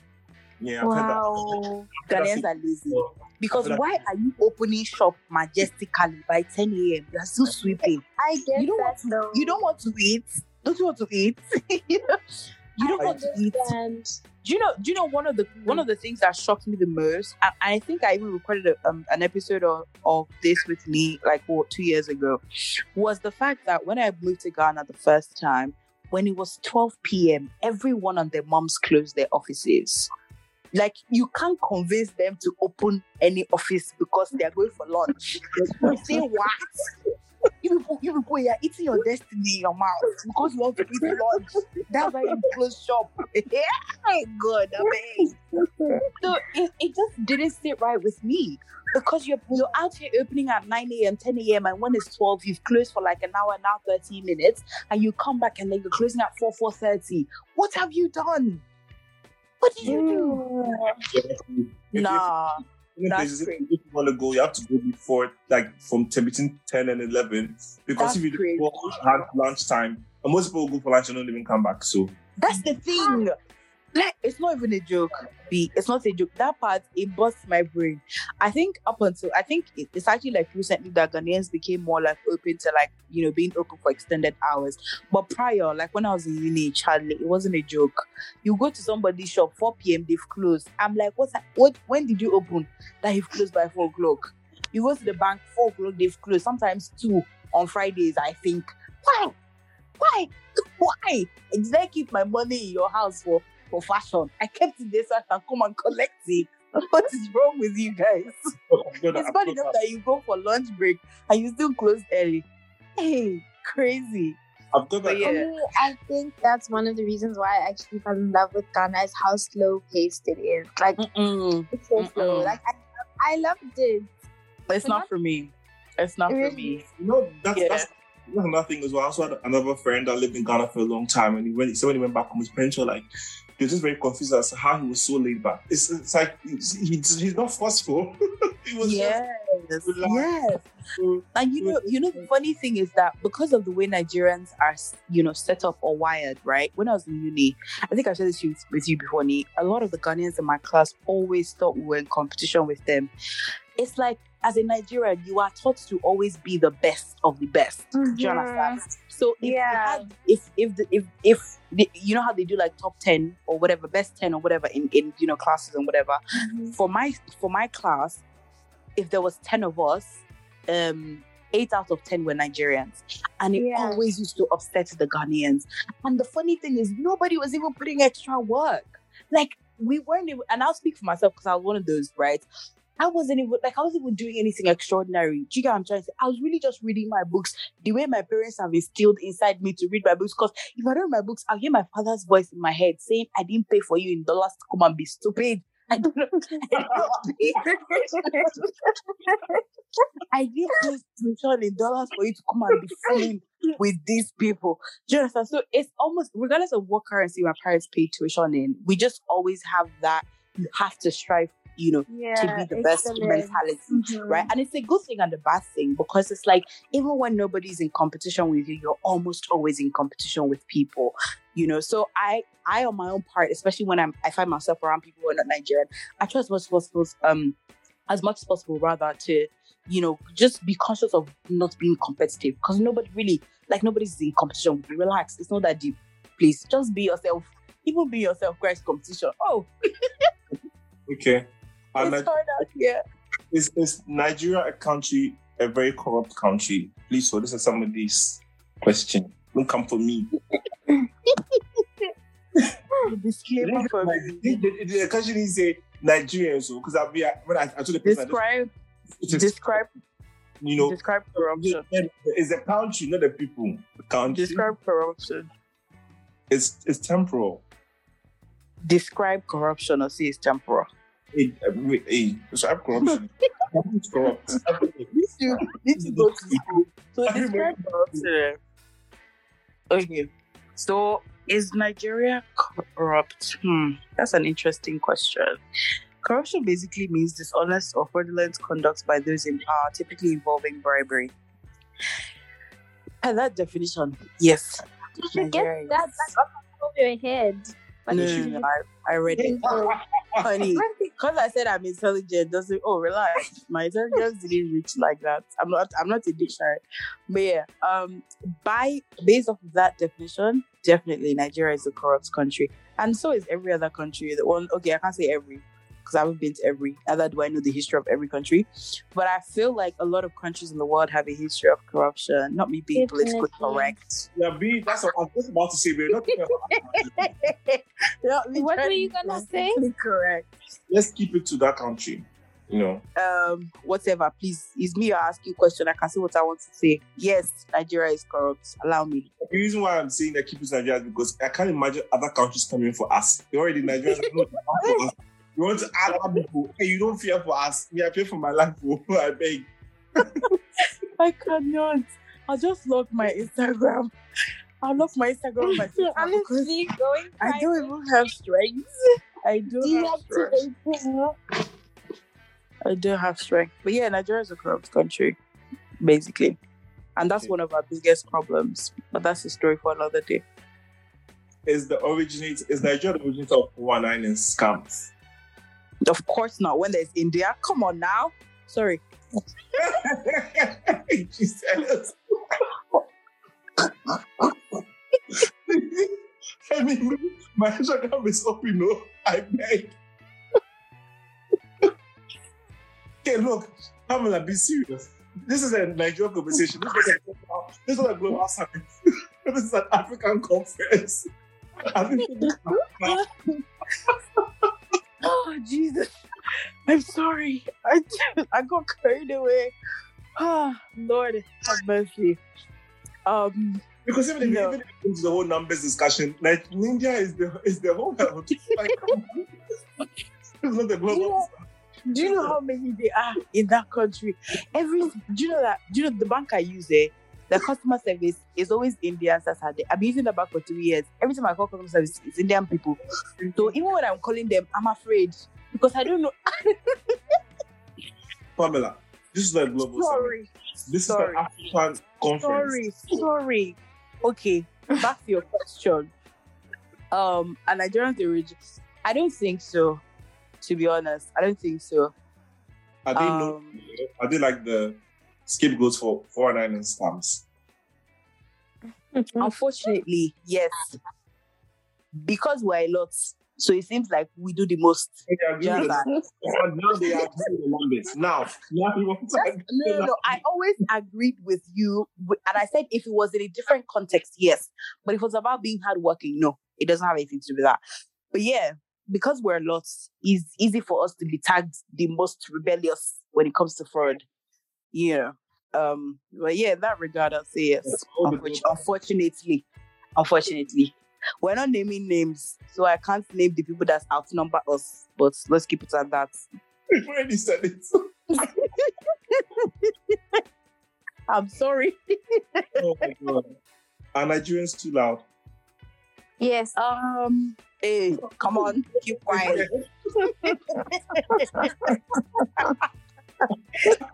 Yeah, I've. Wow. Ghanaians are lazy. Because why are you opening shop majestically by 10 a.m.? You're still sweeping. I get You don't that though. You don't want to eat. Don't you want to eat? you don't want to eat. Do you know? Do you know one of the one of the things that shocked me the most? And I think I even recorded a, um, an episode of, of this with me like what two years ago. Was the fact that when I moved to Ghana the first time, when it was 12 p.m., everyone and their moms closed their offices. Like you can't convince them to open any office because they are going for lunch. You say what? You people, you people, eating your destiny in your mouth because you want to eat lunch. That's why you close shop. yeah, good. I mean. So it, it just didn't sit right with me because you're you're out here opening at 9 a.m., 10 a.m., and when it's 12, you've closed for like an hour, now 30 minutes, and you come back and then you're closing at 4, 4.30. What have you done? What did you do? If- Nah, if that's places, if you want to go, you have to go before, like from 10, between 10 and 11. Because That's if you go at lunchtime, and most people go for lunch and don't even come back. So, That's the thing. Like, it's not even a joke. B. It's not a joke. That part it busts my brain. I think up until I think it- it's actually like recently that Ghanaians became more like open to like you know being open for extended hours. But prior, like when I was in uni, Charlie, it wasn't a joke. You go to somebody's shop 4 p.m. They've closed. I'm like, what's that? What? When did you open? That you've closed by four o'clock. You go to the bank 4 o'clock. They've closed. Sometimes two on Fridays. I think. Why? Why? Why? Did I keep my money in your house for for fashion? I kept it there so I can come and collect it. What is wrong with you guys? I've got It's I've bad enough that you go for lunch break and you still close early. Hey, crazy. I've got that. yeah. For me, I think that's one of the reasons why I actually fell in love with Ghana is how slow paced it is. Like Mm-mm. it's so slow. Mm-mm. Like I, I loved it. It's not for me. It's not for me. You know, that's, Yeah. that's, that's another thing as well. I also had another friend that lived in Ghana for a long time, and he went, so when he went back home, his parents were like, they were just very confused as to how he was so laid back. It's, it's like, he's, he's, he's not forceful. he was Yes, relax. yes. so, And you know, you know, the funny thing is that because of the way Nigerians are, you know, set up or wired, right? When I was in uni, I think I shared this with, with you before, Nii. A lot of the Ghanaians in my class always thought we were in competition with them. It's like, as a Nigerian, you are taught to always be the best of the best. Do you understand? So if you Yeah. had, if if the, if if the, you know how they do like top ten or whatever, best ten or whatever in in you know classes and whatever, for my for my class, if there was ten of us, um, eight out of ten were Nigerians, and it Yeah. always used to upset the Ghanaians. And the funny thing is, nobody was even putting extra work. Like we weren't, even, and I'll speak for myself because I was one of those, right? I wasn't even like I wasn't even doing anything extraordinary. Do you get what I'm trying to say? I was really just reading my books the way my parents have instilled inside me to read my books. Because if I don't read my books, I'll hear my father's voice in my head saying, "I didn't pay for you in dollars to come and be stupid." I don't know. I didn't pay tuition in dollars for you to come and be fooling with these people. Understand? So it's almost regardless of what currency my parents pay tuition in, we just always have that. You have to strive, you know, yeah, to be the best excellent. mentality Mhm. right? And it's a good thing and a bad thing because it's like even when nobody's in competition with you, you're almost always in competition with people, you know. So I, I on my own part, especially when I'm, I find myself around people who are not Nigerian, I try as much as possible, um, as much as possible rather to, you know, just be conscious of not being competitive because nobody really, like nobody's in competition with you. Relax, it's not that deep. Please, just be yourself. Even be yourself. Christ competition. Oh, okay. It's Ni- hard out here. is, is Nigeria a country, a very corrupt country? Please, so this is some of these questions. Don't come for me. Disclaimer for me. The, the, the country didn't say Nigerian, so oh, because I, when I, I told the person, Describe, just, it's, describe, you know, describe corruption. it's a country, not the people. The country Describe corruption. It's is temporal. Describe corruption or say it's temporal. Hey, uh, hey, describe corruption. it's corrupt. You need to go to school. So describe corruption. Okay. So is Nigeria corrupt? Hmm. That's an interesting question. Corruption basically means dishonest or fraudulent conduct by those in power, typically involving bribery. And that definition, yes. You should Nigeria get that like on top of your head. No, I, I read it. Honey, because I said I'm intelligent, doesn't oh relax. My intelligence didn't reach like that. I'm not I'm not a dictionary. But yeah, um by based off of that definition, definitely Nigeria is a corrupt country. And so is every other country. The one okay, I can't say every because I haven't been to every, neither do I know the history of every country. But I feel like a lot of countries in the world have a history of corruption. Not me being politically correct. Yeah, B, that's what I was just about to say. We're not talking me What were you gonna say? Correct. Let's keep it to that country. you know. Um, whatever. Please, it's me you're asking question. I can say what I want to say. Yes, Nigeria is corrupt. Allow me. The reason why I'm saying that keep it Nigeria is because I can't imagine other countries coming for us. They already Nigeria. You want to add people. Hey, you don't fear for us. Me, I fear for my life. oh, I beg. I cannot. I'll just log my Instagram. I'll log my Instagram myself because Honestly, going. I don't even have strength. I don't have strength. Deactivate. I don't have strength. But yeah, Nigeria is a corrupt country, basically. And that's Okay. one of our biggest problems. But that's a story for another day. Is the originator is Nigeria the originator of 419 and scams? Of course not. When there's India, come on now. Sorry. Jesus. I mean, my Instagram is open, no? I beg. okay, look, Pamela, be serious. This is a Nigerian conversation. This is a, this is a global summit. this is an African conference. Oh Jesus. I'm sorry. I I got carried away. Ah, Lord have mercy. Um Because even if No. even if it comes to the whole numbers discussion, like India is the is the whole health. Like, it's not the global. do you know how many they are in that country? Every do you know that do you know the bank I use there? The customer service is always Indian Saturday. I've been using the bank for two years. Every time I call customer service, it's Indian people. So even when I'm calling them, I'm afraid because I don't know. Pamela, this is a global. summit. Sorry, This sorry. is an African conference. sorry, sorry. Okay, back to your question. Um, a Nigerian origin? I don't think so. To be honest, I don't think so. Are they Um, Are they like the scapegoats for 419 and scams? Unfortunately, yes. Because we're a lot, so it seems like we do the most. Now they are doing the numbers. Now, now you want to That's- no, no, no. I always agreed with you, and I said if it was in a different context, yes. But if it was about being hardworking, no, it doesn't have anything to do with that. But yeah, because we're a lot, it's easy for us to be tagged the most rebellious when it comes to fraud. Yeah. Um. But yeah, in that regard, I'll say yes. all unfortunately, unfortunately, we're not naming names, so I can't name the people that outnumber us. But let's keep it at that. We've already said it. I'm sorry. oh my god. Are Nigerians too loud? Yes. Um, hey, come on, keep quiet.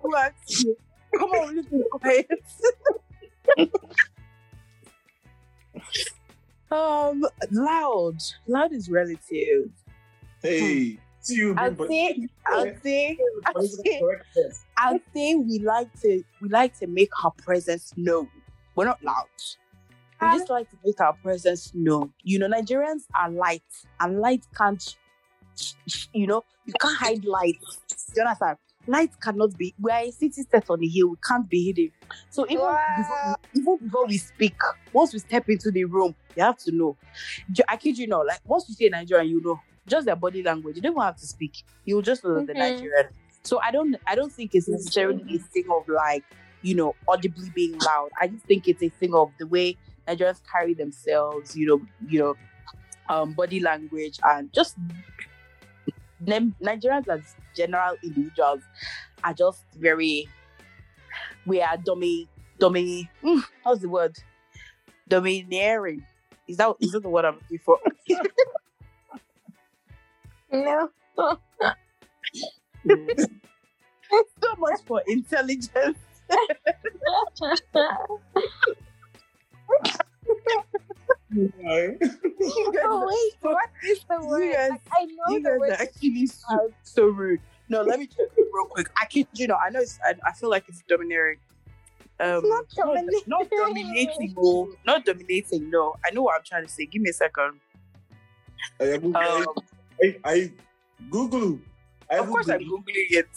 Who you? Come on, let's be quiet. um, loud. Loud is relative. Hey, see you. I think I'd say, I'd Political say, correctness. I'd say we like to, we like to make our presence known. We're not loud. We just like to make our presence known. You know, Nigerians are light, and light can't, you know, you can't hide light. Do you understand? Light cannot be. We are a city set on a hill. We can't be hidden. So even before, even before we speak, once we step into the room, you have to know. I kid you not. Like once you say Nigerian, you know just their body language. You don't even have to speak. You just know the Mhm. Nigerian. So I don't. I don't think it's necessarily a thing of like you know audibly being loud. I just think it's a thing of the way Nigerians carry themselves. You know. You know. Um, body language and just Nigerians as general individuals are just very we are dummy dummy mm, how's the word? Domineering. Is that is that the word I'm looking for? No. so much for intelligence Right? you guys, oh wait, what is the word? guys, Like, I know you the guys word. are actually so, so rude no let me check it real quick I kid you know I know it's I, I feel like it's domineering um not not, dominating. not dominating no not dominating no I know what I'm trying to say give me a second I, I, Google- um, I, I Google. I of course I'm googling it.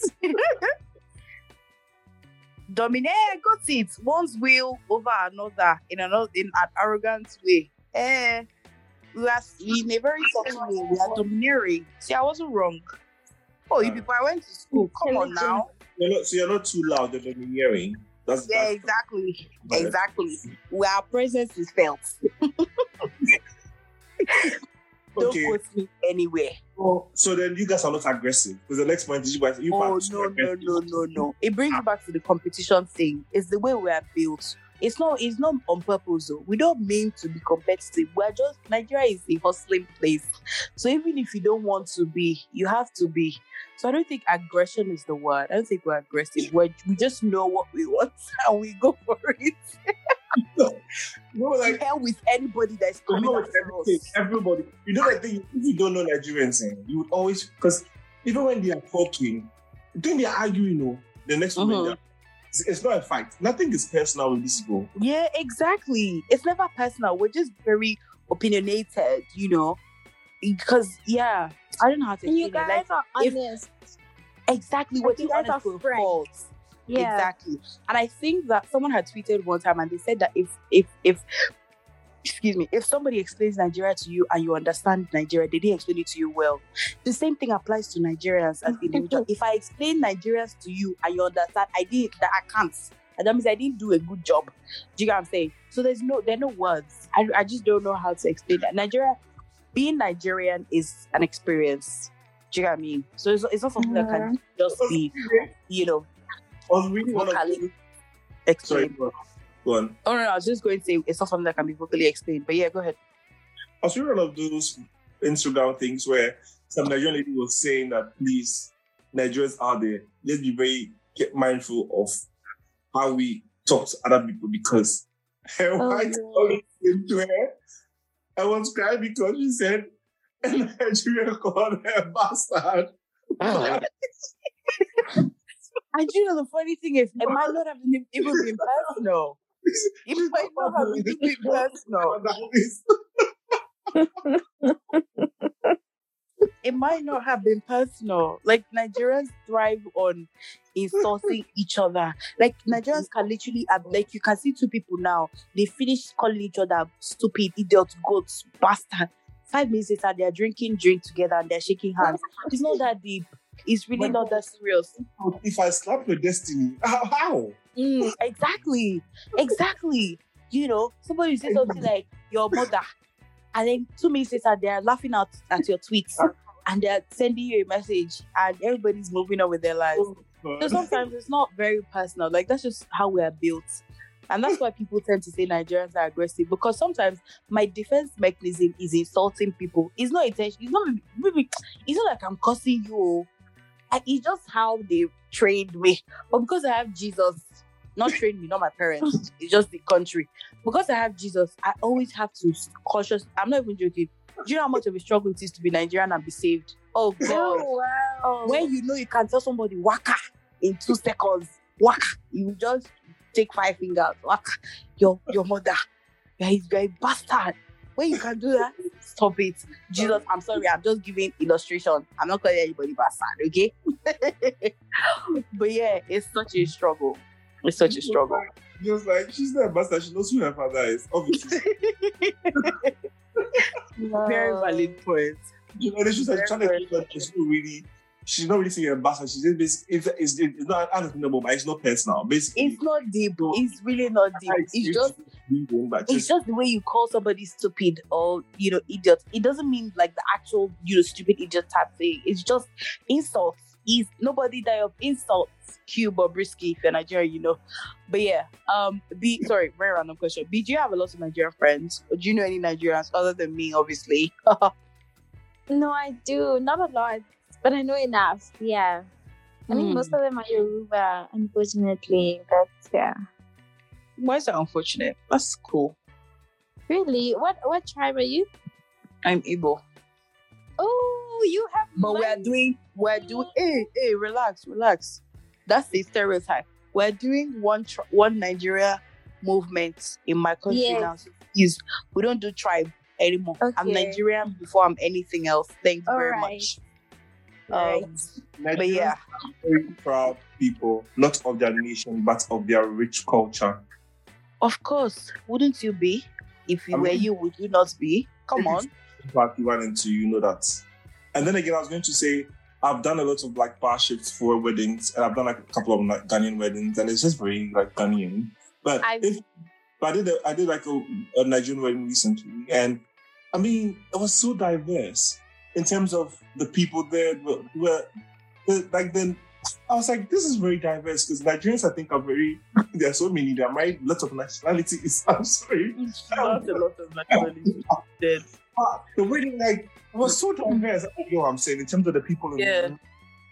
Dominate, got it. One's will over another in another in an arrogant way. Eh, we are in a very subtle way. We are domineering. See, I wasn't wrong. Oh, you people, I went to school. Come on now. You're not, so you're not too loud in the hearing. That's Yeah, that's- exactly. Right. Exactly. Where our presence is felt. Don't Okay. quote me anywhere. So, so then you guys are not aggressive. Because the next point is you guys you Oh guys no are no aggressive. no no no! It brings you back to the competition thing. It's the way we are built. It's not. It's not on purpose. Though. We don't mean to be competitive. We're just Nigeria is a hustling place. So even if you don't want to be, you have to be. So I don't think aggression is the word. I don't think we're aggressive. We're, we just know what we want and we go for it. No, like hell with anybody that's coming know after everything, us. everybody. You know that thing. If you don't know Nigerians, eh, you would always because even when they are talking, when they are arguing, you know, the next moment Mhm. they are- it's, it's not a fight. Nothing is personal with this go. Yeah, exactly. It's never personal. We're just very opinionated, you know. Because yeah, I don't know how to And you explain it. guys Like, are if- honest. exactly what you you guys guys are are friends. Yeah. Exactly. And I think that someone had tweeted one time and they said that if if if excuse me, if somebody explains Nigeria to you and you understand Nigeria, they didn't explain it to you well. The same thing applies to Nigerians as mm-hmm. individuals. if I explain Nigerians to you and you understand, I did that I can't. And that means I didn't do a good job. Do you get what I'm saying? So there's no there are no words. I, I just don't know how to explain that. Nigeria being Nigerian is an experience. Do you get what I mean? So it's, it's not something that can mm-hmm. just be, you know, I was reading one of vocally Sorry, explained. Go on. Go. Oh no, no, I was just going to say it's not something that can be vocally explained. But yeah, go ahead. I was reading one of those Instagram things where some Nigerian lady was saying that please, Nigerians out there, let's be very get mindful of how we talk to other people because her Oh, white yeah. colleague came to her. I was crying because she said a Nigerian called her bastard. Ah. And you know the funny thing is, it might not have been, even been personal. It might not have been personal. It might not have been personal. Like Nigerians thrive on insulting each other. Like Nigerians can literally, like you can see two people now. They finish calling each other stupid, idiot, goats, bastard. Five minutes later, they're drinking drink together and they're shaking hands. It's not that deep. It's really But- not that serious. if I slap your destiny, how? Mm, exactly. Exactly. You know, somebody say something like your mother, and then two minutes later they're laughing out at your tweets and they're sending you a message and everybody's moving on with their lives. So sometimes it's not very personal. Like that's just how we are built. And that's why people tend to say Nigerians are aggressive because sometimes my defense mechanism is insulting people. It's not intention. It's not maybe. It's not like I'm cursing you. oh. It's just how they trained me. But because I have Jesus, not trained me, not my parents. It's just the country. Because I have Jesus, I always have to cautious. I'm not even joking. Do you know how much of a struggle it is to be Nigerian and be saved? Oh God Oh wow. when you know you can tell somebody waka in two seconds, waka, you just take five fingers, waka, your your mother, you're, a- you're a bastard. When you can do that, stop it. Jesus, I'm sorry, I'm just giving illustration. I'm not calling anybody bastard, okay? but yeah, it's such a struggle. It's such a struggle. Just like she's not a bastard, she knows who her father is. Obviously. Very valid point. You know, she's like trying to Very explain that she's not really, she's not really saying a bastard. She's just basically, it's, it's, it's not understandable, but it's not personal. Basically, It's not deep. It's really not deep. It's just but it's just, just the way you call somebody stupid or you know idiot. It doesn't mean like the actual you know stupid idiot type thing. It's just insults. Is nobody die of insults. Q Brisky, if you're Nigerian, you know. But yeah, um, B. Sorry, very random question. B. Do you have a lot of Nigerian friends? Or do you know any Nigerians other than me? Obviously. No, I do. Not a lot, but I know enough. Yeah. I mean, Hmm. most of them are Yoruba, unfortunately. But yeah. Why is that unfortunate? That's cool. Really? What what tribe are you? I'm Igbo. Oh, you have But we're doing, we're doing, hey, hey, relax, relax. That's the stereotype. We're doing one, tri- one Nigeria movement in my country Yes. now. Is we don't do tribe anymore. I'm Nigerian before I'm anything else. Thanks All very right. much. Right. Um, but yeah, very proud people, not of their nation, but of their rich culture. of course, wouldn't you be? If you I were mean- you, would you not be? Come on. it's- But you went into, you know that. And then again, I was going to say, I've done a lot of like bar shifts for weddings, and I've done like a couple of like Ghanaian weddings, and it's just very like Ghanaian. But I've- if, but I did a, I did like a, a Nigerian wedding recently, and I mean it was so diverse in terms of the people there were, were the- like then. I was like, this is very diverse because Nigerians, I think, are very. There are so many. There are married, lots of nationalities. I'm sorry. Not a lot of nationalities. Dead. But the wedding, like, was so diverse. You know what I'm saying? In terms of the people in Yeah. the room,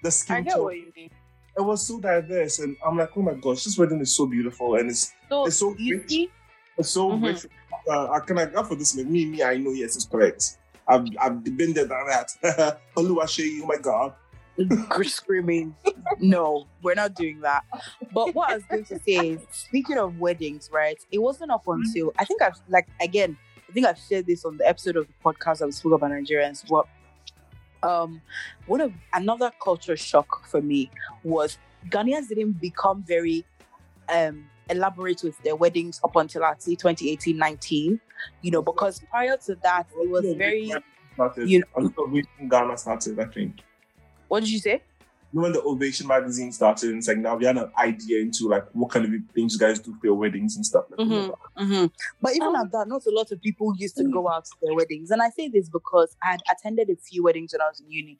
the I get tone. what you mean. It was so diverse. And I'm like, oh my gosh, this wedding is so beautiful. And it's So It's so you rich. it's so Mhm. rich. Uh, I can I go for this? Me, me, I know, yes, it's correct. I've, I've been there, done that. Oluwaseyi, oh my God. screaming, no, we're not doing that. But what I was going to say is, speaking of weddings, right? It wasn't up until I think I've like again, I think I've shared this on the episode of the podcast that we spoke about Nigerians. But um, one of another culture shock for me was Ghanaians didn't become very um elaborate with their weddings up until I'd say 2018 19 you know because prior to that it was very you know- Ghana started, I think. what did you say when the Ovation magazine started, and it's like now we had an idea into like what kind of things you guys do for your weddings and stuff. Like, Mhm. hmm But even Um, at that, not a lot of people used to go out to their weddings. And I say this because I had attended a few weddings when I was in uni.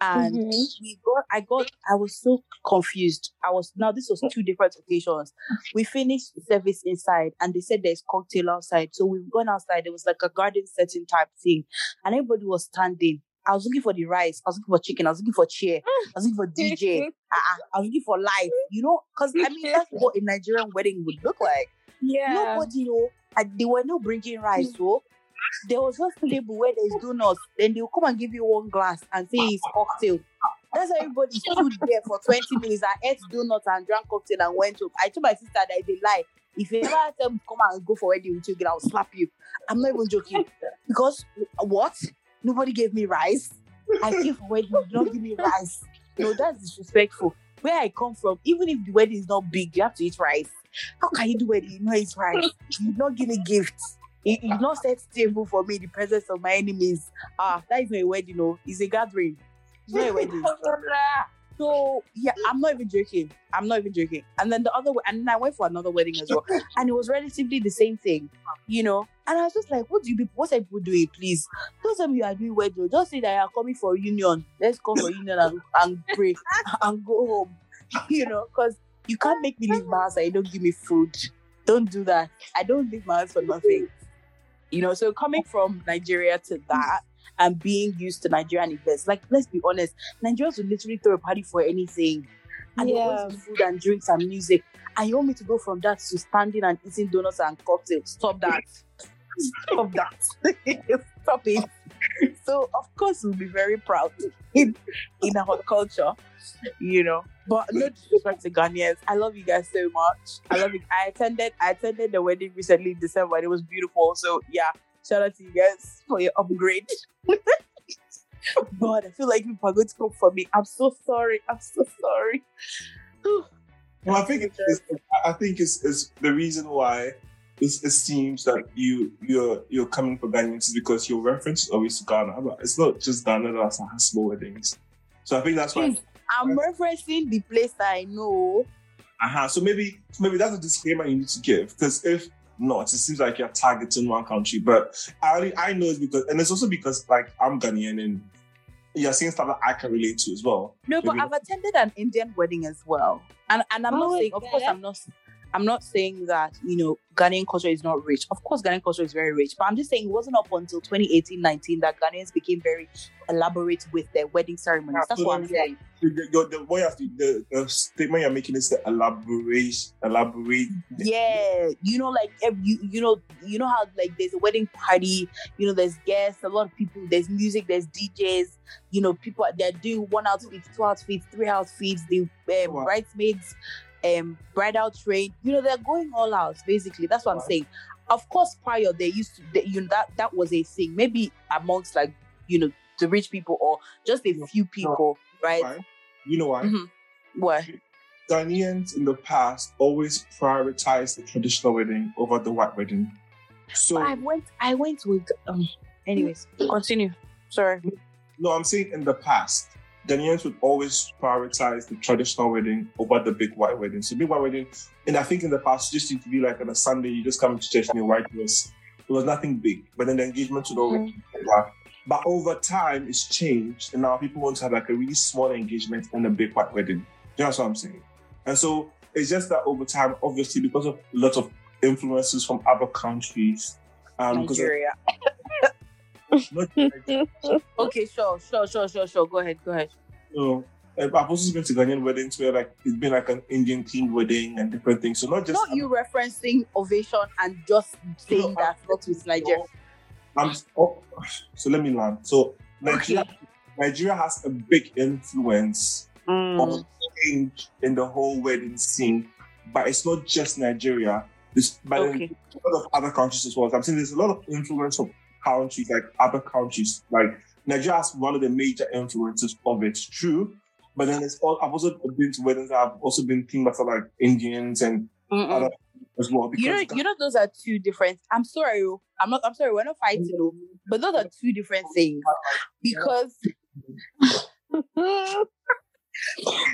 And Mhm. we got I got I was so confused. I was now this was two different occasions. We finished service inside and they said there's cocktail outside. So we've gone outside. It was like a garden setting type thing. And everybody was standing. I was looking for the rice. I was looking for chicken. I was looking for chair. I was looking for DJ. uh-uh, I was looking for life. You know, because I mean that's what a Nigerian wedding would look like. yeah. Nobody oh, know. And they were not bringing rice, so oh. there was just table where there's donuts. Then they'll come and give you one glass and say it's cocktail. That's why everybody stood there for 20 minutes I ate donuts and drank cocktail and went home. I told my sister that a lie. If you ever tell me come and go for wedding with you I'll slap you. I'm not even joking. Because what? Nobody gave me rice. I came for wedding, you don't give me rice. No, that's disrespectful. Where I come from, even if the wedding is not big, you have to eat rice. How can you do wedding? You know it's rice. You not give me gifts. You, you not set table for me the presence of my enemies. Ah, that is not a wedding, no. It's a gathering. It's not a wedding. So yeah, I'm not even joking. I'm not even joking. And then the other, and then I went for another wedding as well, and it was relatively the same thing, you know. And I was just like, "What do you people? What are people doing? Please, don't tell me you are doing wedding. Just say that you are coming for union. Let's come for union and, and pray and go home, you know, because you can't make me leave my house and you don't give me food. Don't do that. I don't leave my house for nothing, you know. So coming from Nigeria to that." And being used to Nigerian events, like let's be honest, Nigerians would literally throw a party for anything. And Yeah. yeah. food and drinks and music. And you want me to go from that to standing and eating donuts and cocktails. Stop that. Stop that. Stop it. So of course we'll be very proud in, in our culture, you know. But no disrespect to Ghanaians. I love you guys so much. I love you. I attended I attended the wedding recently in December and it was beautiful. So yeah, shout out to you guys for your upgrade. God, I feel like people are going to come for me. I'm so sorry. I'm so sorry. Well, I think it's, it's, I think it's, it's the reason why it's, it seems that you you're you're coming for Ghanaians is because your reference is always to Ghana, but it's not just Ghana that has small weddings. So I think that's why. I'm referencing the place that I know. Uh-huh. So maybe so maybe that's a disclaimer you need to give because if not, it seems like you're targeting one country. But I already, I know it's because and it's also because like I'm Ghanaian and you're seeing stuff that I can relate to as well. No, but Maybe- I've attended an Indian wedding as well, and and I'm Oh, not saying, of course. I'm not, I'm not saying that you know Ghanaian culture is not rich. Of course, Ghanaian culture is very rich, but I'm just saying it wasn't up until 2018-19 that Ghanaians became very elaborate with their wedding ceremonies. That's what I'm saying. The, the, the, what you have the, the statement you're making is to elaborate, elaborate. Yeah, you know, like you, you know, you know how like there's a wedding party, you know, there's guests, a lot of people, there's music, there's DJs, you know, people they're doing one outfit, two outfits, three outfits, the um, bridesmaids, um, bridal train, you know, they're going all out. Basically, that's what I'm saying. Of course, prior they used to, they, you know, that that was a thing. Maybe amongst like you know the rich people or just a few people, right? Why? You know why? Mhm. What? Ghanaians in the past always prioritize the traditional wedding over the white wedding. So I went, I went with. Um, anyways, continue. Sorry. no, I'm saying in the past. Ghanaians would always prioritize the traditional wedding over the big white wedding. So big white wedding, and I think in the past, just used to be like on a Sunday, you just come to church in a white dress. It was nothing big, but then the engagement would always be black. But over time, it's changed, and now people want to have like a really small engagement and a big white wedding. You know what I'm saying? And so it's just that over time, obviously, because of lots of influences from other countries, um, Nigeria. Okay, sure, sure, sure, sure, sure. Go ahead, go ahead. So uh, I've also been to Ghanaian weddings where like it's been like an Indian themed wedding and different things. So not just Not you referencing ovation and just saying No, that not with Nigeria. I'm oh, so let me learn. So Nigeria, Nigeria has a big influence Mm. of change in the whole wedding scene, but it's not just Nigeria. This, but Okay. a lot of other countries as well. I'm saying there's a lot of influence from countries like other countries. Like Nigeria has one of the major influences of it. True, but then it's all. I've also been to weddings. that I've also been thinking about like Indians and Mm-mm. other as well. You know, you know, those are two different. I'm sorry, I'm not. I'm sorry, we're not fighting, oh, but those are two different things. Because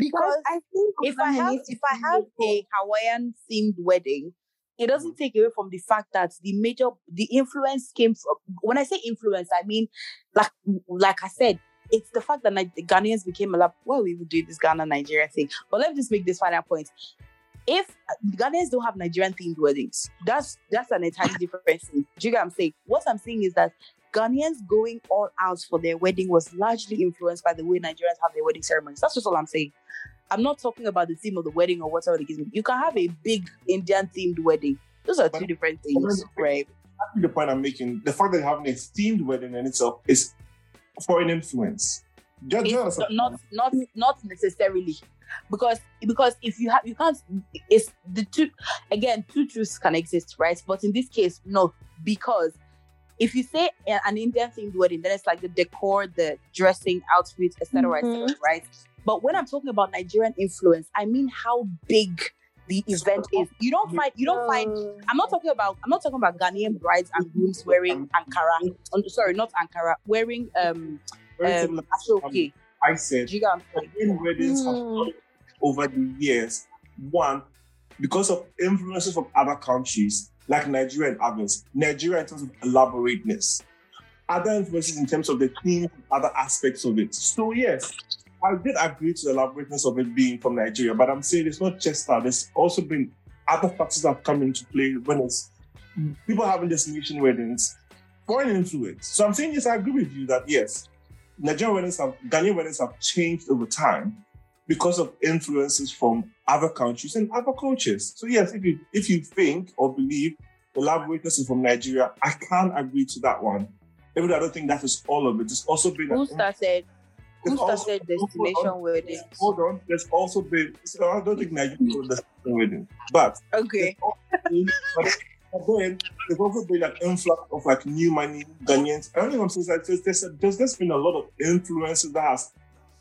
because I think if I have if I have a Hawaiian themed wedding, it doesn't mm. take away from the fact that the major the influence came from. When I say influence, I mean like like I said. It's the fact that the Ghanaians became a lot. Well, we would do this Ghana Nigeria thing, but let me just make this final point. If Ghanaians don't have Nigerian themed weddings, that's that's an entirely different thing. Do you get what I'm saying? What I'm saying is that Ghanaians going all out for their wedding was largely influenced by the way Nigerians have their wedding ceremonies. That's just all I'm saying. I'm not talking about the theme of the wedding or whatever the case. You can have a big Indian themed wedding. Those are two different things, right? Think the point I'm making, the fact that you're having a themed wedding in itself is foreign influence. Just, just not not not necessarily because because if you have you can't it's the two again two truths can exist right but in this case no because if you say an indian themed wedding then it's like the decor the dressing outfit etc etc right but when i'm talking about nigerian influence i mean how big the event is you don't find you don't find I'm not talking about I'm not talking about Ghanaian brides and grooms wearing Ankara. um, sorry, not Ankara, wearing um very um similar. Ashoke. I said Do you get what I'm saying? Ghanaian weddings Mm. grown over the years. One, because of influences from other countries like Nigeria and others. Nigeria in terms of elaborateness. Other influences in terms of the theme, other aspects of it. So yes, I did agree to the elaborateness of it being from Nigeria, but I'm saying it's not just that. There's also been other factors that have come into play when it's people having destination weddings, foreign influence. So I'm saying yes, I agree with you that yes, Nigerian weddings have Ghanaian weddings have changed over time because of influences from other countries and other cultures. So yes, if you if you think or believe elaborateness is from Nigeria, I can't agree to that one. Even though I don't think that is all of it. It's also been Who started who started destination weddings? hold on. There's also been so I don't think Nigeria was the wedding, but Okay. but then there's also been an influx of like new money Ghanaians. I don't know if I'm saying like there's, there's, there's been a lot of influences that has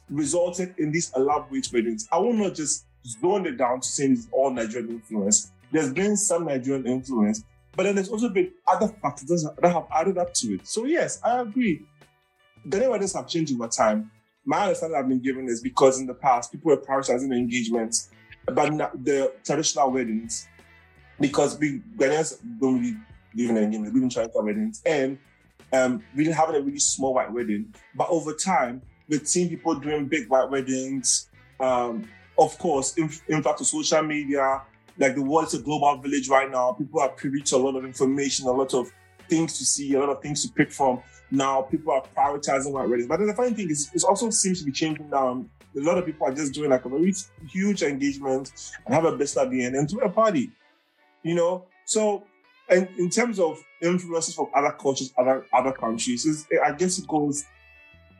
resulted in these elaborate weddings. I will not just zone it down to saying it's all Nigerian influence. There's been some Nigerian influence, but then there's also been other factors that have added up to it. So yes, I agree. Ghanaian weddings have changed over time. My understanding I've been given is because in the past people were prioritizing the engagements, but now the traditional weddings because we Ghanaians don't really live in England, we live in China weddings, and um, we didn't have a really small white wedding. But over time, we've seen people doing big white weddings. Um, of course, in, in fact, to social media, like the world is a global village right now. People are privy to a lot of information, a lot of things to see, a lot of things to pick from. Now people are prioritizing white weddings. But then the funny thing is, it also seems to be changing now. A lot of people are just doing like a very huge engagement and have a best at the end and do a party you know. So, and in terms of influences from other cultures, other other countries, I guess it goes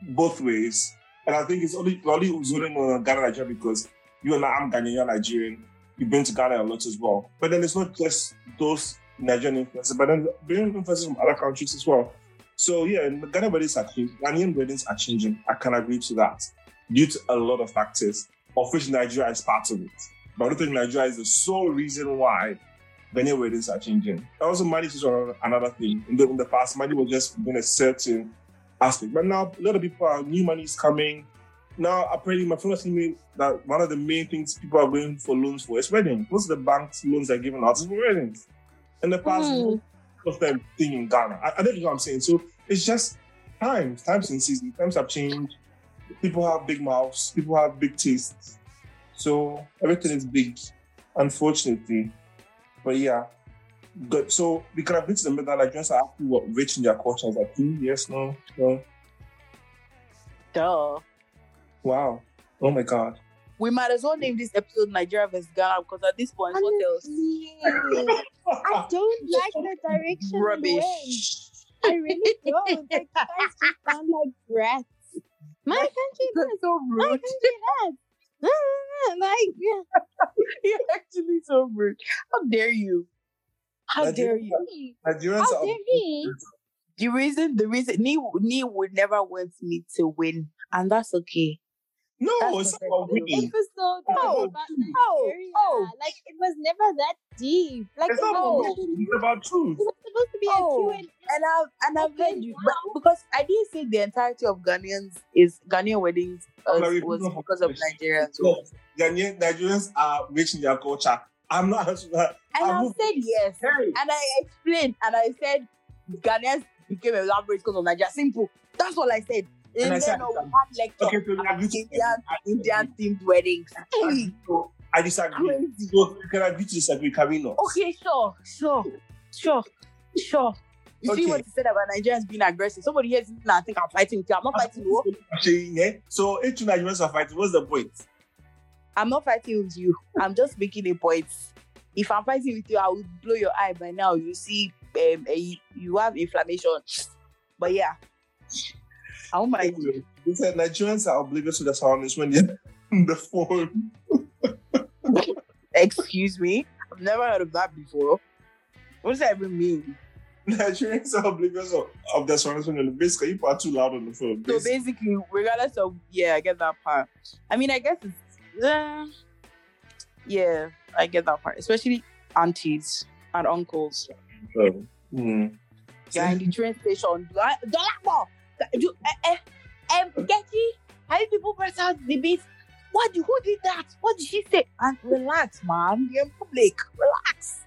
both ways. And I think it's only only zoning on Ghana, Nigeria because you and I, I'm Ghanaian, you're Nigerian. You've been to Ghana a lot as well. But then it's not just those Nigerian influences, but then bringing influences from other countries as well. So yeah, Ghana weddings are changing. Ghanaian weddings are changing. I can agree to that due to a lot of factors, of which Nigeria is part of it. But I don't think Nigeria is the sole reason why Ghanaian weddings are changing. Also, money is another- thing. In the, in the past, money was just in a certain aspect. But now, a lot of people are, new money is coming. now apparently my friend was telling me that one of the main things people are going for loans for is weddings. Most of the banks loans are giving out is for weddings. In the past, Mm. most of them thing in Ghana. I, I don't know what I'm saying. So it's just times, times and seasons. Times have changed. People have big mouths. People have big tastes. So everything is big, unfortunately. But yeah, good. So we can have been to the middle. Like just ask you what rich in their culture. I was like, hmm, yes, no, no. Duh. Wow. Oh my God. We might as well name this episode Nigeria vs Ghana because at this point, what else? I don't like the direction we went. Rubbish. I really don't. Like, you guys just sound like brats. My country You're does. so My country does. Like, yeah. You're actually so rude. How dare you? How dare you? Nigerians How are dare he? The reason, the reason, Nii, Nii would never want me to win, and that's okay. no, That's it's the not about best winning. Episode Oh, about oh, Nigeria. oh. Like, it was never that deep. Like, It's not was, about winning. It's about truth. it was supposed to be Oh. a Q&A. And I've and I've Okay, heard you, but because I didn't say the entirety of Ghanaians is Ghanaian weddings uh, was because of Nigeria. So. No, Ghanaian, Nigerians are rich in their culture. I'm not that. And I I said yes. Hey, And I explained and I said Ghanaians became elaborate because of Nigeria. Simple. That's all I said. And And I said- lecture okay, so about Indian Indian themed weddings. Hey, So I disagree. crazy. So you can agree to disagree, can we not? Okay, sure, sure, sure, sure. You see what you said about Nigerians being aggressive? Somebody here is now I think I'm fighting with you. I'm not fighting you. Yeah. So if two Nigerians are fighting, what's the point? I'm not fighting with you. I'm just making a point. If I'm fighting with you, I will blow your eye by now. You see, um, eh, you have inflammation. But yeah, I won't mind you. Said Nigerians are oblivious to their surroundings when they're on the phone. Excuse me. I've never heard of that before. What does that even mean? Nigerians are oblivious of, of their surroundings when they're basically you are too loud on the phone. So Basically. basically, regardless of yeah, I get that part. I mean, I guess it's uh, yeah, I get that part. Especially aunties and uncles. Um, hmm. You're in the train station. Dolabo, you, eh, eh, um, Getty, how you people press out the beat? What? do- Who did that? What did she say? And relax, man. You're in public. Relax.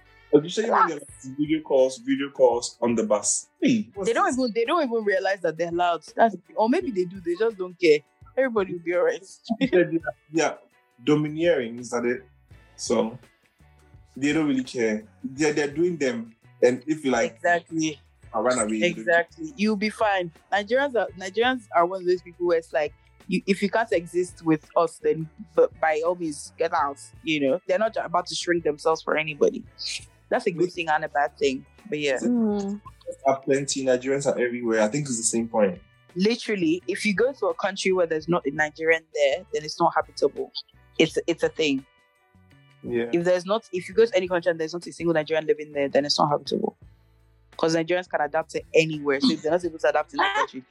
Say when they're video calls, video calls on the bus. Hey, They don't this? even. They don't even realize that they're loud. That's or maybe they do. They just don't care. Everybody will be alright. yeah, yeah, domineering is that it? So they don't really care. They're they're doing them, and if you like, exactly. I run away. Exactly. You'll be fine. Nigerians are Nigerians are one of those people where it's like you, if you can't exist with us, then but by all means get out. You know, they're not about to shrink themselves for anybody. That's a good thing and a bad thing. But yeah, Mm. Are plenty. Nigerians are everywhere. I think it's the same point. literally, if you go to a country where there's not a Nigerian there, then it's not habitable. It's it's a thing. Yeah. If there's not, if you go to any country and there's not a single Nigerian living there, then it's not habitable. Because Nigerians can adapt to anywhere. So if they're not able to adapt in that ah. country,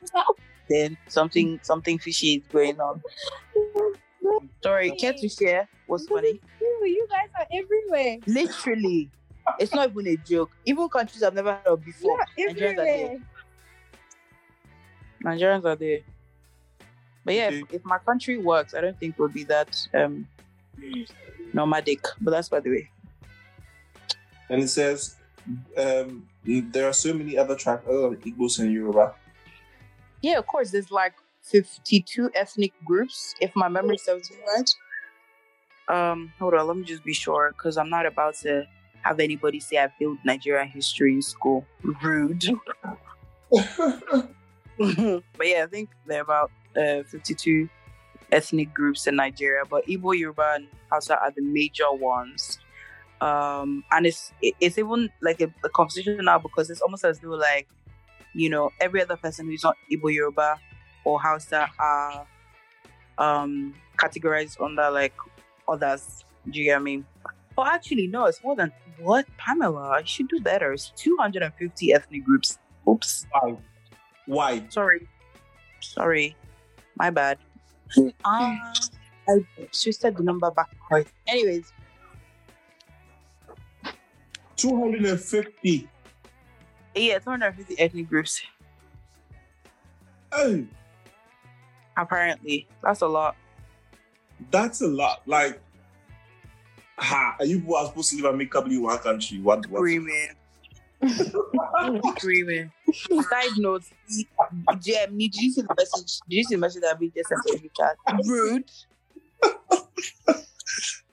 then something something fishy is going on. Sorry, care to share? What's funny? You, you guys are everywhere. Literally, it's not even a joke. Even countries I've never heard of before, You're Nigerians are there. Nigerians are there. But yeah, if, if my country works, I don't think we'll be that um nomadic. But that's by the way. And it says um, there are so many other tribes other than Igbos and Yoruba. Yeah, of course. There's like 52 ethnic groups, if my memory serves me right. Um, hold on, let me just be sure because I'm not about to have anybody say I failed Nigerian history in school. Rude. but yeah, I think there are about uh, 52 ethnic groups in Nigeria, but Igbo, Yoruba, and Hausa are the major ones. Um, and it's it's even like a, a conversation now because it's almost as though like you know every other person who's not Igbo, Yoruba, or Hausa are um categorized under like others. Do you get me? Oh, actually, no, it's more than what, Pamela? You should do better. It's 250 ethnic groups. Oops. Why? Why? Sorry. Sorry. My bad. Ah, I twisted the number backwards. Anyways, 250. yeah, 250 ethnic groups. Oh, Apparently, that's a lot. That's a lot. Like, ha, are you are supposed to live and make up in one country? What? what? Screaming. Screaming. Side note, Jem, did you see the message? Did you see the message that we just sent to the chat? Rude.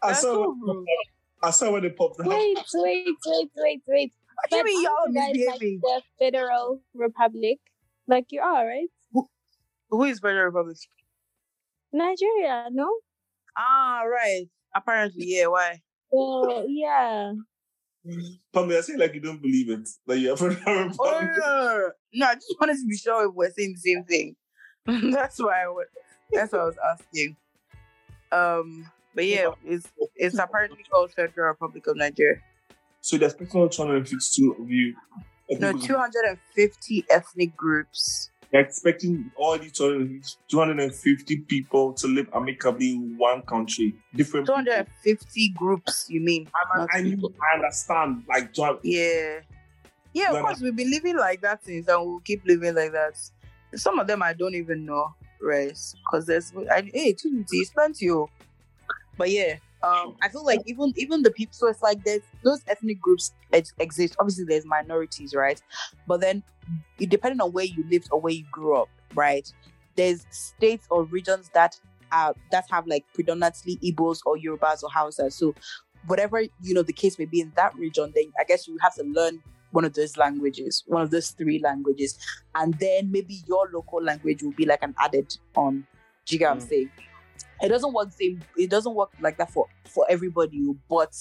I That's saw. so when- rude. I saw when they popped up. Wait, wait, wait, wait, wait. What do you But mean y'all aren't like the federal republic? Like you are, right? Who is Federal Republic? Nigeria, no? Ah, right. Apparently, yeah. Why? So yeah. Pamela, I say like you don't believe it. Like you're from Oh, no, no, no, no. No, I just wanted to be sure if we're saying the same thing. that's why I was, that's what I was asking. Um, but yeah, it's it's apparently called Federal Republic of Nigeria. So there's personal 252 of you. No, 250 ethnic groups. They're expecting all these 250 250 people to live amicably in one country. Different people. 250 groups, you mean? I, I. Understand. Like, Yeah. Yeah, of course, we've been living like that since, and we'll keep living like that. Some of them I don't even know, right? Because there's, I, hey, 250 is plenty. oh. But yeah, um, I feel like even even the people, so it's like there's those ethnic groups ex- exist. Obviously, there's minorities, right? But then, depending on where you lived or where you grew up, right? There's states or regions that are that have like predominantly Igbos or Yorubas or Hausas. So whatever you know the case may be in that region, then I guess you have to learn one of those languages, one of those three languages, and then maybe your local language will be like an added on. Do you get what I'm Mm. saying? It doesn't work same. It doesn't work like that for for everybody. But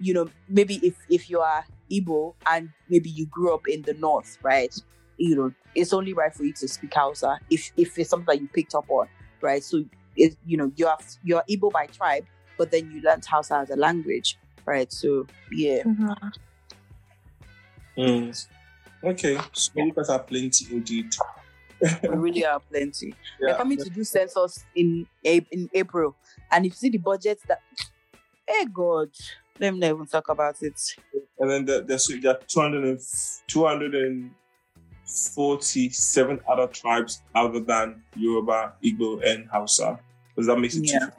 you know, maybe if if you are Igbo and maybe you grew up in the north, right? You know, it's only right for you to speak Hausa if if it's something that you picked up on, right? So it, you know, you have you're Igbo by tribe, but then you learned Hausa as a language, right? So yeah. Mm. Okay, so you guys are plenty indeed. We really are plenty. We're coming to do census in in April, and if you see the budget that, hey God, let me not even talk about it. And then there- there's there are 200 and, 247 other tribes other than Yoruba, Igbo, and Hausa. Because that makes it Yeah. two.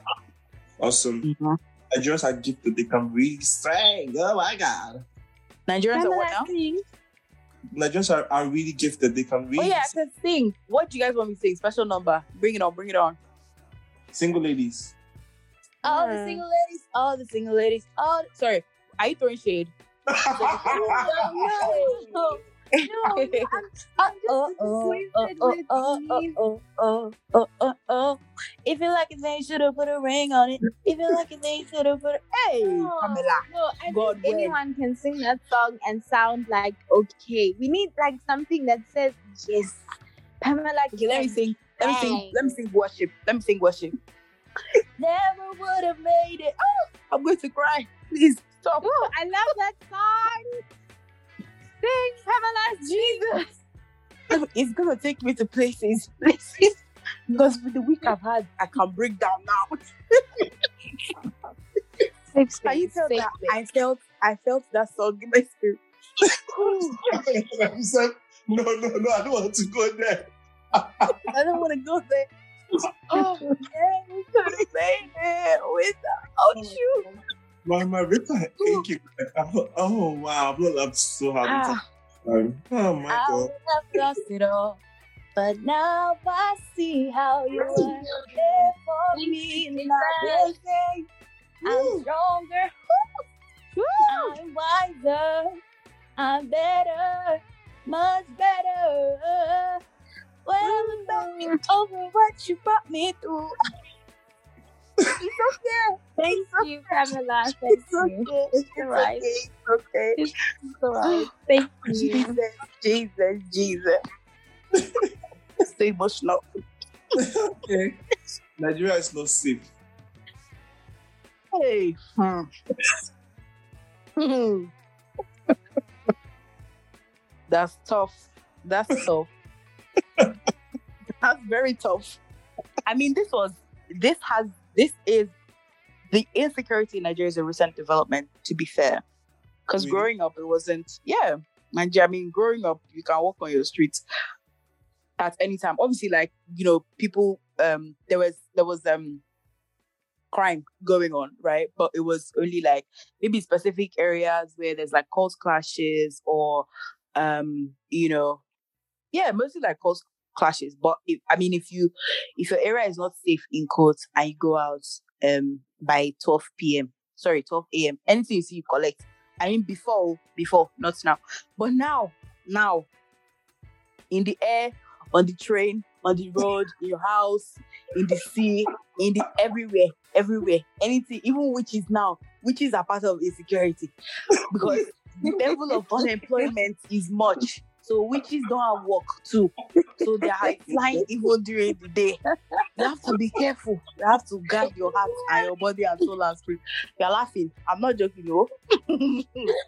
awesome. Mm-hmm. Nigerians are gifted; they can really sing. Oh my god! Nigerians are what now? Nigerians are, are really gifted; they can Oh really yeah, I can sing. What do you guys want me to sing? Special number. Bring it on. Bring it on. single ladies. All the single ladies. All the single ladies. All the- sorry. Are you throwing shade? No, I'm, I'm Oh, oh, oh, oh, oh, oh, oh, oh, oh. If you like it, then you should have put a ring on it. If you like it, then you should have put a. Hey, No, Pamela. no, I God think anyone can sing that song and sound like okay. We need like something that says yes. Pamela, Okay, let me sing. Let me sing. Let me sing worship. Let me sing worship. Never would have made it. Oh, I'm going to cry. Please stop. Oh, I love that song. Sing Pamela's Jesus. It's gonna take me to places, places. Because with the week I've had, I can break down now. Safe Can you tell safe that space. I felt, I felt that song in my spirit. I said, no, no, no, I don't want to go there. I don't want to go there. Oh, yeah, we could have made it without oh. you. My my ribs are aching. Like, I'm oh wow, I've not laughed so hard. in Ah, time. Oh my I god. would have lost it all. But now I see how you were there for me. And I will say, I'm stronger. I'm wiser. I'm better. Much better. Well, about me over what you brought me through. It's okay. Thank you, Pamela. Thank It's you. okay. It's alright. okay. It's okay. It's alright. Thank you. Jesus, Jesus, Jesus. so emotional. Okay. Nigeria is not safe. Hey. Hmm. That's tough. That's tough. That's very tough. I mean, this was, this has, this is, the insecurity in Nigeria is a recent development, to be fair. Because Really? growing up, it wasn't, yeah. Nigeria, I mean, growing up, you can walk on your streets. at any time. Obviously, like you know, people um there was there was um crime going on, right? But it was only like maybe specific areas where there's like cult clashes or um, you know, yeah, mostly like cult clashes. But if, I mean, if you if your area is not safe in court and you go out um by 12 p.m. Sorry, 12 a.m. Anything you see, you collect. I mean, before, before, not now, but now, now, in the air, on the train, on the road, in your house, in the sea, in the everywhere, everywhere, anything, even witches now, witches are part of insecurity because the level of unemployment is much. So witches don't have work too. So they are flying even during the day. You have to be careful. You have to guard your heart and your body and soul and spirit. You're laughing. I'm not joking, no.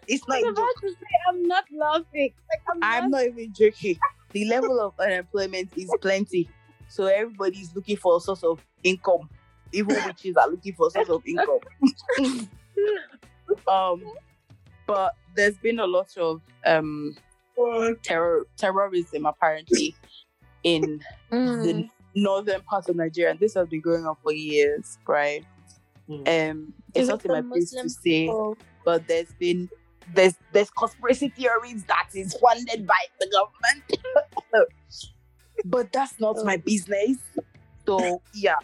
it's not. I was about to say I'm not laughing. Like I'm, I'm not. not even joking. The level of unemployment is plenty. So everybody is looking for a source of income. Even witches are looking for a source of income. um, but there's been a lot of um? Terror terrorism apparently in Mm. the northern part of Nigeria. And this has been going on for years, right? Mm. Um, it's not in my the place to say, people? but there's been there's there's conspiracy theories that is funded by the government. but that's not my business. So yeah.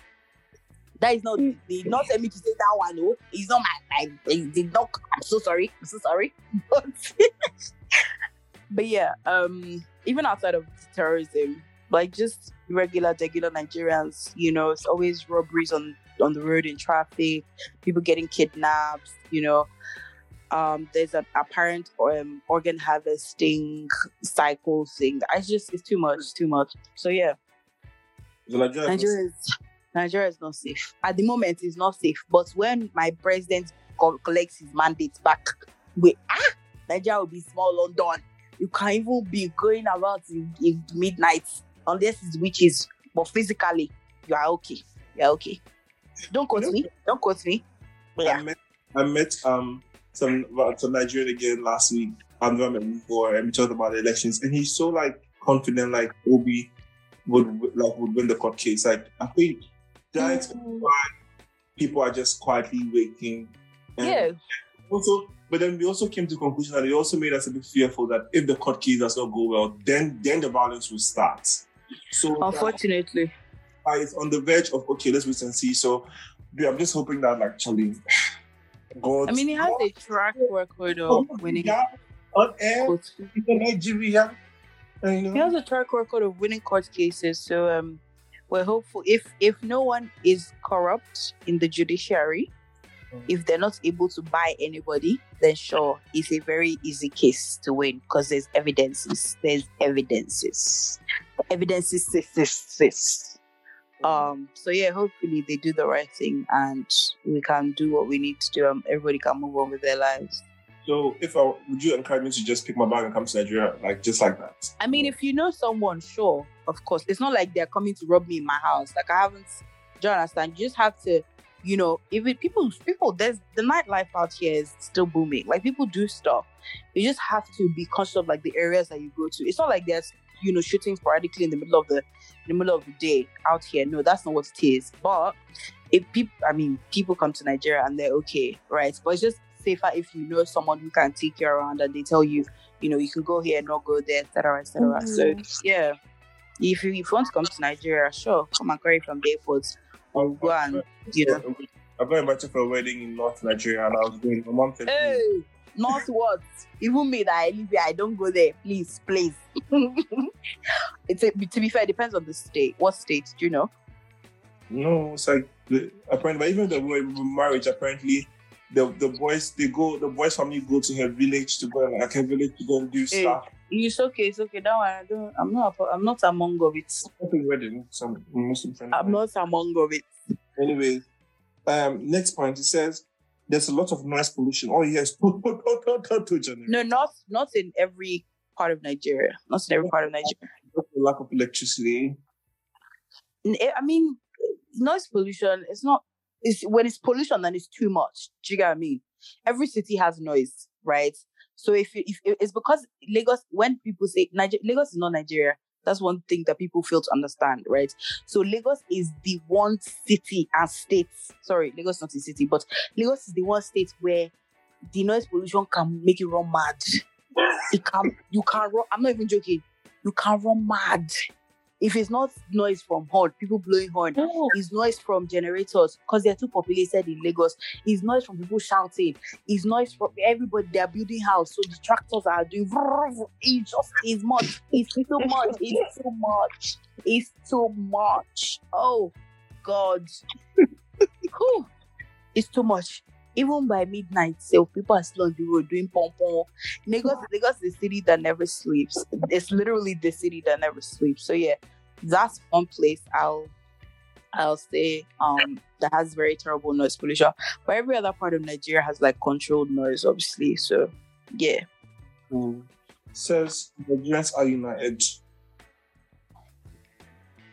That is not the, the not tell me to say that one. No, it's not my my it did not. I'm so sorry. I'm so sorry. But but yeah, um, even outside of terrorism, like just regular, regular Nigerians, you know, it's always robberies on on the road in traffic, people getting kidnapped, you know. Um, there's an apparent um, organ harvesting cycle thing. I just it's too much, too much. So yeah, The Nigerians- Nigeria is Nigeria is not safe at the moment. It's not safe, but when my president co- collects his mandate back, we ah, Nigeria will be small London. You can't even be going around in, in midnight unless it's witches. But physically, you are okay. You're okay. Don't quote me. Don't quote me. But I met I met um some well, some Nigerian again last week. I've never met him before, and we talked about the elections, and he's so like confident, like Obi would like would win the court case. Like I think that's Mm. why people are just quietly waiting. And Yeah. Also, but then we also came to the conclusion that it also made us a bit fearful that if the court case does not go well, then then the violence will start. So Unfortunately. uh, it's on the verge of okay, let's wait and see. So yeah, I'm just hoping that like Charlie, God, I mean, he has a track record of winning. yeah, on air in Nigeria. You He has a track record of winning court cases. So um, we're hopeful if if no one is corrupt in the judiciary. If they're not able to buy anybody, then sure, it's a very easy case to win because there's evidences. There's evidences. Evidences. Sis, sis, sis. Um. So yeah, hopefully they do the right thing and we can do what we need to do. And everybody can move on with their lives. so if I would you encourage me to just pick my bag and come to Nigeria, like just like that? I mean, if you know someone, sure, of course. It's not like they're coming to rob me in my house. Like I haven't. Do you understand? You just have to, you know, even people, people. There's the nightlife out here is still booming. Like people do stuff. You just have to be conscious of like the areas that you go to. It's not like there's you know shooting sporadically in the middle of the in the middle of the day out here. No, that's not what it is. But if people, I mean, people come to Nigeria and they're okay, right? But it's just safer if you know someone who can take you around and they tell you you know, you can go here, not go there, etc., etc. So mm-hmm. yeah, if you, if you want to come to Nigeria, sure, come and carry from the airport or go and you know. I got invited for a wedding in North Nigeria, and I was going. My mom said, Hey, not what? Even me that I live here, I don't go there. Please, please. it's a, to be fair, it depends on the state. What state do you know? No, it's like the, apparently, but even the marriage, apparently, the the boys they go, the boys family go to her village to go and like her village to go and do Hey. stuff. It's okay, it's okay. That one, I don't. I'm not. I'm not among of it. Something wedding, some Muslim friend. I'm not among of it. Anyway, um, next point it says there's a lot of noise pollution. Oh yes. No, not not in every part of Nigeria. Not in every part of Nigeria. lack of electricity. I mean, noise pollution. It's not. It's when it's pollution, then it's too much. Do you get what I mean? Every city has noise, right? So if, you, if it's because Lagos, when people say Niger- Lagos is not Nigeria, That's one thing that people fail to understand, right? So Lagos is the one city and state. Sorry, Lagos is not a city, but Lagos is the one state where the noise pollution can make you run mad. It can you can run. I'm not even joking. You can run mad. If it's not noise from horn, people blowing horn, it's noise from generators because they're too populated in Lagos. It's noise from people shouting. It's noise from everybody. They're building house, so the tractors are doing. It just is much. It's too much. It's too much. It's too much. Oh God. Whew. It's too much. Even by midnight, so people are still on the road doing pom pom. Lagos, Lagos is the city that never sleeps. It's literally the city that never sleeps. So yeah, that's one place I'll I'll say um that has very terrible noise pollution. But every other part of Nigeria has like controlled noise, obviously. So yeah. Mm. Says Nigerians are united.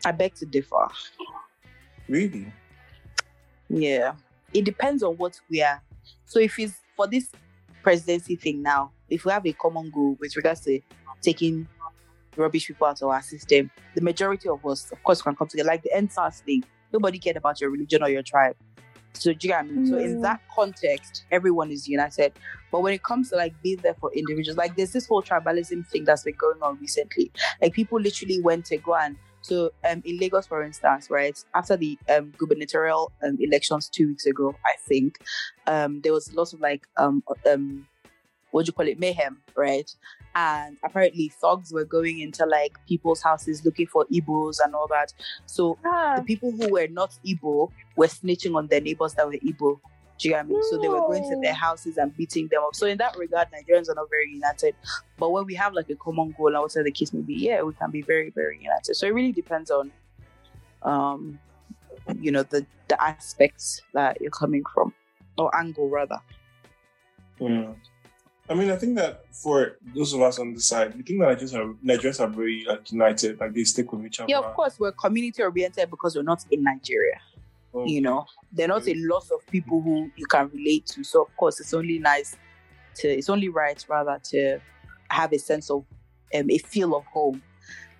I beg to differ. Really? Yeah. It depends on what we are. So if it's for this presidency thing now, if we have a common goal with regards to taking rubbish people out of our system, the majority of us, of course, can come together. Like the EndSARS thing, nobody cared about your religion or your tribe. So do you get I mean? So in that context, everyone is united. But when it comes to like being there for individuals, like there's this whole tribalism thing that's been going on recently. Like people literally went to go and so um, in Lagos, for instance, right after the um, gubernatorial um, elections two weeks ago, I think um, there was lots of like um, um, what do you call it mayhem, right? And apparently thugs were going into like people's houses looking for Igbos and all that. So Ah, the people who were not Igbo were snitching on their neighbors that were Igbo. Do you get me? So they were going to their houses and beating them up. So in that regard, Nigerians are not very united. But when we have like a common goal, and whatever the case may be, yeah, we can be very, very united. So it really depends on, um, you know, the the aspects that you're coming from or angle rather. Yeah. I mean, I think that for those of us on the side, we think that Nigerians are, Nigerians are very like united, like they stick with each other. Yeah, of course, we're community oriented because we're not in Nigeria. Um, you know there are not a lot of people who you can relate to so of course it's only nice to it's only right rather to have a sense of um, a feel of home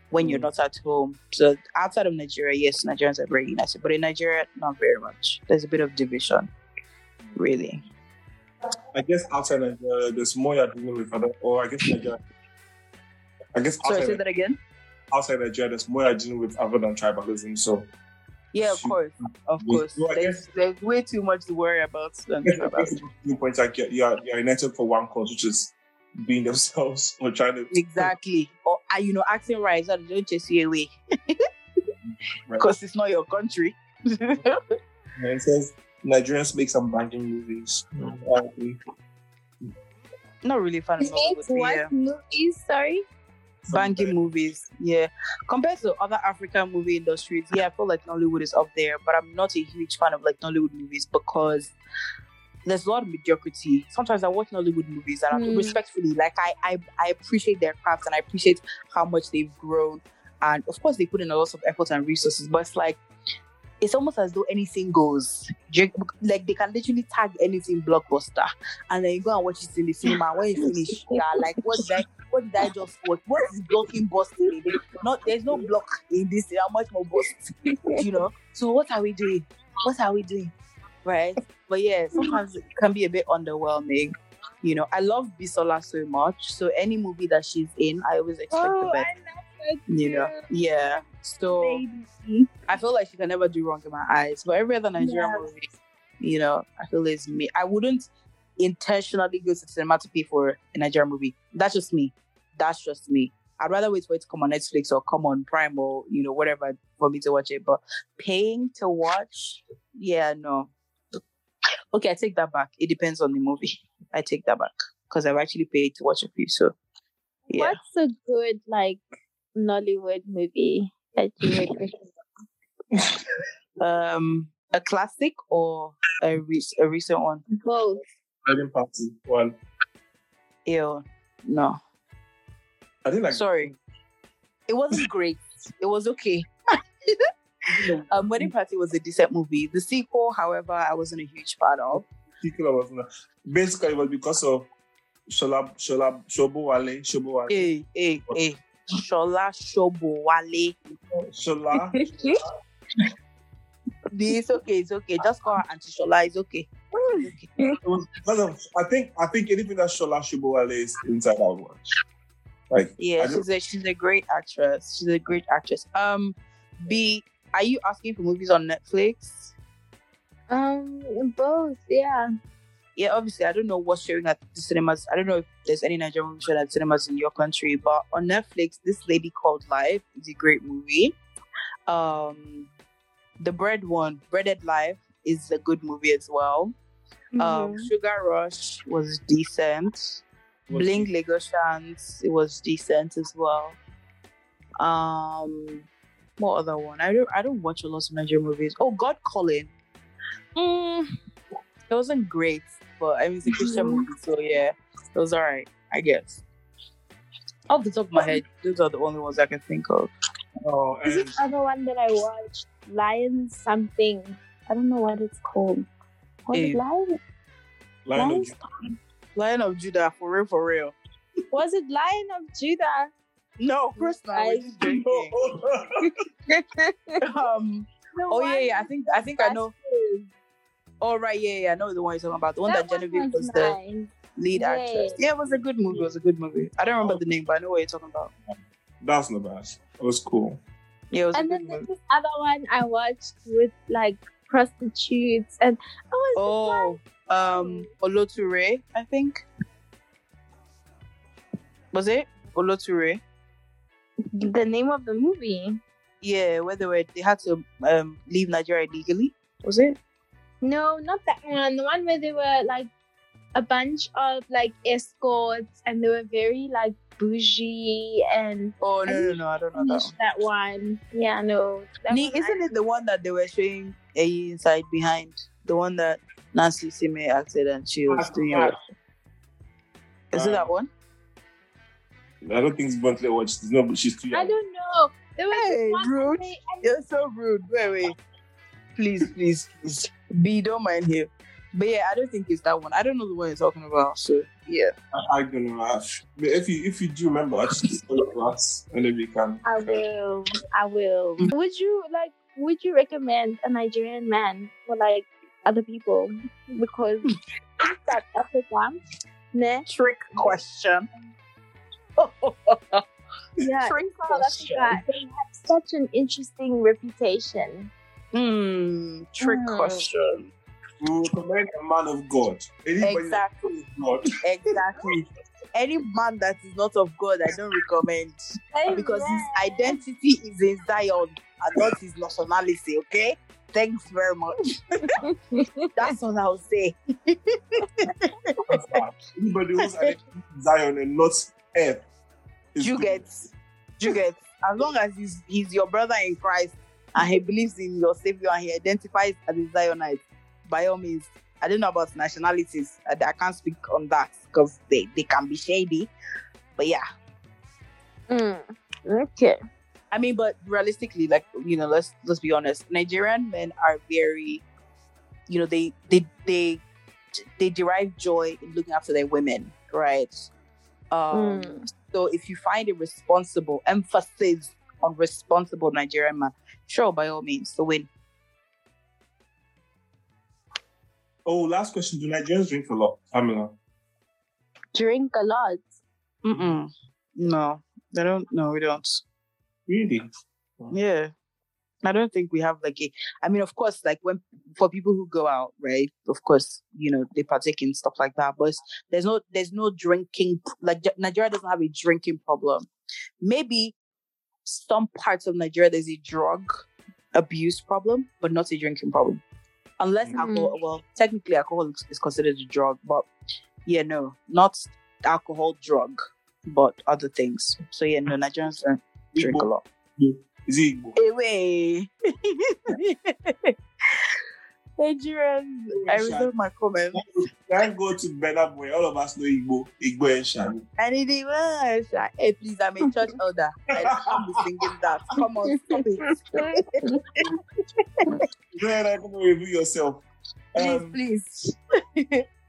when you're Mm. not at home so outside of nigeria yes nigerians are very united but in nigeria not very much there's a bit of division really I guess outside Nigeria, there's more you're dealing with other, or I guess Nigeria. I guess Outside, sorry say that again outside Nigeria, there's more you're dealing with other than tribalism. So yeah of course of course I there's, there's way too much to worry about than I guess point like you're, you're, you're united for one cause, which is being themselves or trying to exactly or uh, you know acting right so they don't chase you away Right. because it's not your country And it says Nigerians make some banging movies. I agree. not really a fan of Make Nollywood, but yeah. movies? Sorry. banging movies. Yeah, compared to other African movie industries, yeah, I feel like Nollywood is up there, but I'm not a huge fan of like Nollywood movies because there's a lot of mediocrity. Sometimes I watch Nollywood movies and I'm Hmm. respectfully like I, I I appreciate their craft and I appreciate how much they've grown, and of course they put in a lot of effort and resources, but it's like. It's almost as though anything goes. Like they can literally tag anything blockbuster, and then you go and watch it in the cinema. When you finish, yeah, like what did I what did I just watch? What is blocking busting? Not there's no block in this. How much more bust? You know. So what are we doing? What are we doing? Right. But yeah, sometimes it can be a bit underwhelming. You know, I love Bisola so much. So any movie that she's in, I always expect the Oh, I best. You know. Yeah. So Baby. I feel like she can never do wrong in my eyes. But every other Nigerian Yes. movie, you know, I feel is me. I wouldn't intentionally go to the cinema to pay for a Nigerian movie. That's just me. That's just me. I'd rather wait for it to come on Netflix or come on Prime or you know whatever for me to watch it. But paying to watch, yeah, no. Okay, I take that back. It depends on the movie. I take that back because I've actually paid to watch a few. So yeah, What's a good like Nollywood movie that you um, a classic or a, re- a recent one. Both. Wedding party one. Ew, no. I think like Sorry. It wasn't great. It was okay. um, Wedding Party was a decent movie. The sequel, however, I wasn't a huge fan of. particular was not. Basically, it was because of Shola Shola Shobo Wale Shobo Wale. Hey, hey, hey. Shola Shobowale. Shola. It's okay, it's okay. Just call her Auntie Shola. It's okay. It's okay. It was because I think I think anything that Shola Shibowale is inside out watch. Like Yeah, she's a she's a great actress. She's a great actress. Um, B, are you asking for movies on Netflix? Um, both, yeah. Yeah, obviously, I don't know what's showing at the cinemas. I don't know if there's any Nigerian movie showing at cinemas in your country, but on Netflix, this lady called Life is a great movie. Um, the bread one, Breaded Life, is a good movie as well. Um, Mhm. Sugar Rush was decent. was- Bling Lagosians, it was decent as well. Um, what other one? I don't I don't watch a lot of Nigerian movies. Oh, God Calling. Mm, it wasn't great, but I mean it's a Christian movie, so yeah, it was alright, I guess. Off the top of my head, those are the only ones I can think of. Oh, Is and it other one that I watched? Lion something. I don't know what it's called. Was Eh. it Lion? Lion of Lion? Judah. Lion of Judah, for real, for real. Was it Lion of Judah? No, of course not. we're just um, The oh yeah, yeah. I think I think I know. Bastard. Oh right, yeah, yeah. I know the one you're talking about. The one that, That Genevieve was was the lead Yeah. actress. Yeah, it was a good movie. It was a good movie. I don't remember the name, but I know what you're talking about. That's not bad. It was cool. Yeah, it was And a then good there's movie. this other one I watched with like prostitutes and I was Oh, um, Oloture, I think. Was it Oloture? the name of the movie. Yeah, where they were, they had to um leave Nigeria legally. Was it? No, not that one. The one where they were like a bunch of like escorts and they were very like bougie and Oh no, no, no, I don't know that one. that one. Yeah, no. That Nii, one isn't it the one that they were showing a inside behind? The one that Nancy Isime acted and she was doing it. Is it that one? I don't think it's Bentley watch. There's no, she's too I, I don't know. There was Hey, one rude. where they- and You're so rude. Wait, wait. Please, please, please. B, don't mind here. But yeah, I don't think it's that one. I don't know the one you're talking about. So yeah. I, I don't know. I- But if you if you do remember, I just tell it to us and then we can. I will. I will. Would you like? Would you recommend a Nigerian man for like other people? Because in South Africa, ne? Trick question. Yeah, Trick question. Africa, they have such an interesting reputation. Hmm. Trick Hmm. question. We recommend a man of God. Anybody Exactly. that is God. Exactly. Any man that is not of God, I don't recommend because his identity is in Zion and not his nationality. Okay. Thanks very much. That's all I'll say. Anybody who's identity Zion and not earth. is you good. get you get as long as he's he's your brother in Christ and he believes in your savior and he identifies as a Zionite, by all means. I don't know about nationalities. I, I can't speak on that because they, they can be shady. But yeah. Mm, okay. I mean, but realistically, like you know, let's let's be honest. Nigerian men are very, you know, they they they they derive joy in looking after their women, right? Um, Mm. So if you find a responsible emphasis on responsible Nigerian man, sure, by all means, to win. Oh, last question. Do Nigerians drink a lot? Pamela. Drink a lot. Mm-mm. No, they don't. No, we don't. Really? Yeah. I don't think we have like a I mean of course like when for people who go out, right? Of course, you know, they partake in stuff like that, but there's no there's no drinking like Nigeria doesn't have a drinking problem. Maybe some parts of Nigeria there's a drug abuse problem, but not a drinking problem. Unless Mhm. alcohol well, technically alcohol is- considered a drug, but yeah, no, not alcohol drug, but other things. So yeah, no, Nigerians don't drink a lot. Is it Igbo? Away. Nigerians, I reserve my comment. Can't go to Better Boy. All of us know Igbo. Igbo and Shani. And it was, hey, please, I'm a church elder. I can't be singing that. Come on, stop it. Go ahead come and review yourself. Please, Um, please.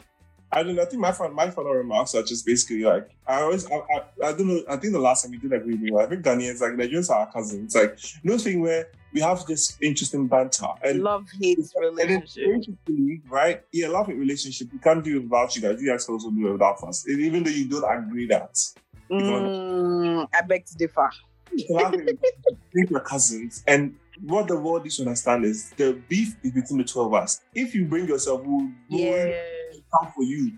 I don't know. I think my my final remarks are just basically like I always, I, I, I don't know. I think the last time we did agree with me, I think Ghanaians like Nigerians are our cousins. Like no thing where we have this interesting banter and love hate relationship, right? Yeah, love hate relationship. We can't do it without you guys. You guys can also do it without us, even though you don't agree that. Mm, I beg to differ. We're cousins, and what the world needs to understand is the beef is between the two of us. If you bring yourself, we'll, yeah. Come for you.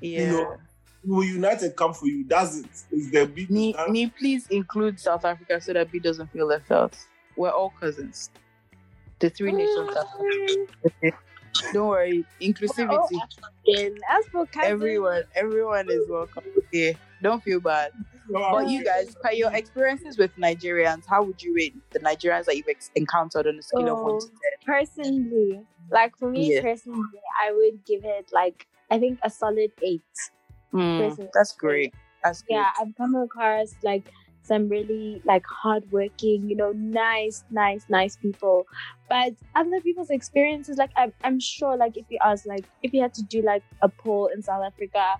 Yeah. You know, will United come for you. That's it. Is the beef. Me, me, please include South Africa so that B doesn't feel left out. We're all cousins. The three nations. Don't worry, inclusivity. As for cousins, everyone, everyone is welcome. Okay, don't feel bad. But you guys, by your experiences with Nigerians, how would you rate the Nigerians that you've ex- encountered on a scale of one to oh, ten? Personally, like for me Yeah. personally, I would give it like I think a solid eight. Hmm, personally. that's great. That's good. Yeah, I've come across like some really like hardworking, you know, nice, nice, nice people. But other people's experiences, like I'm, I'm sure, like if you ask, like if you had to do like a poll in South Africa,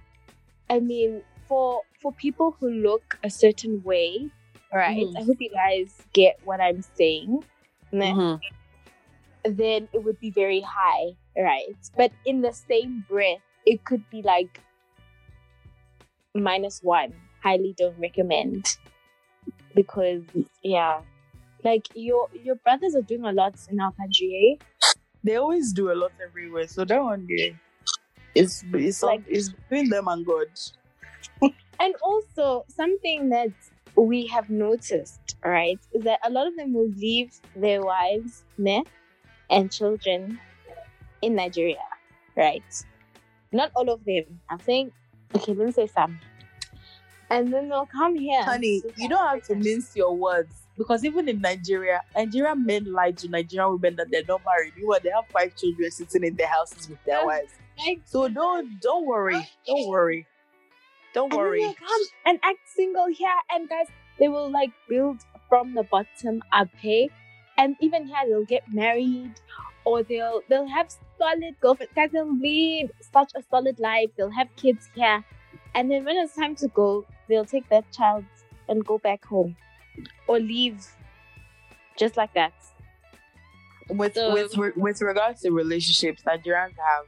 I mean, for for people who look a certain way, right? Mhm. I hope you guys get what I'm saying. Nah Mhm. then it would be very high, right? But in the same breath, it could be like minus one. Highly don't recommend because yeah, like your your brothers are doing a lot in our country. Eh? They always do a lot everywhere, so that one day, it's it's like Like- it's between them and God. And also something that we have noticed, right, is that a lot of them will leave their wives, meh, and children in Nigeria, right? Not all of them. I'm saying, okay, let me say some. And then they'll come here. Honey, you don't have to mince your words because even in Nigeria, Nigerian men lie to Nigerian women that they're not married. You know, they have five children sitting in their houses with their wives. So don't don't worry, don't worry, don't and worry. come and act single here. And guys, they will like build from the bottom up, hey? And even here, they'll get married or they'll they'll have solid girlfriends. Guys, they'll lead such a solid life. They'll have kids here. And then when it's time to go, they'll take that child and go back home or leave just like that. With So- with with regards to relationships, Nigerians have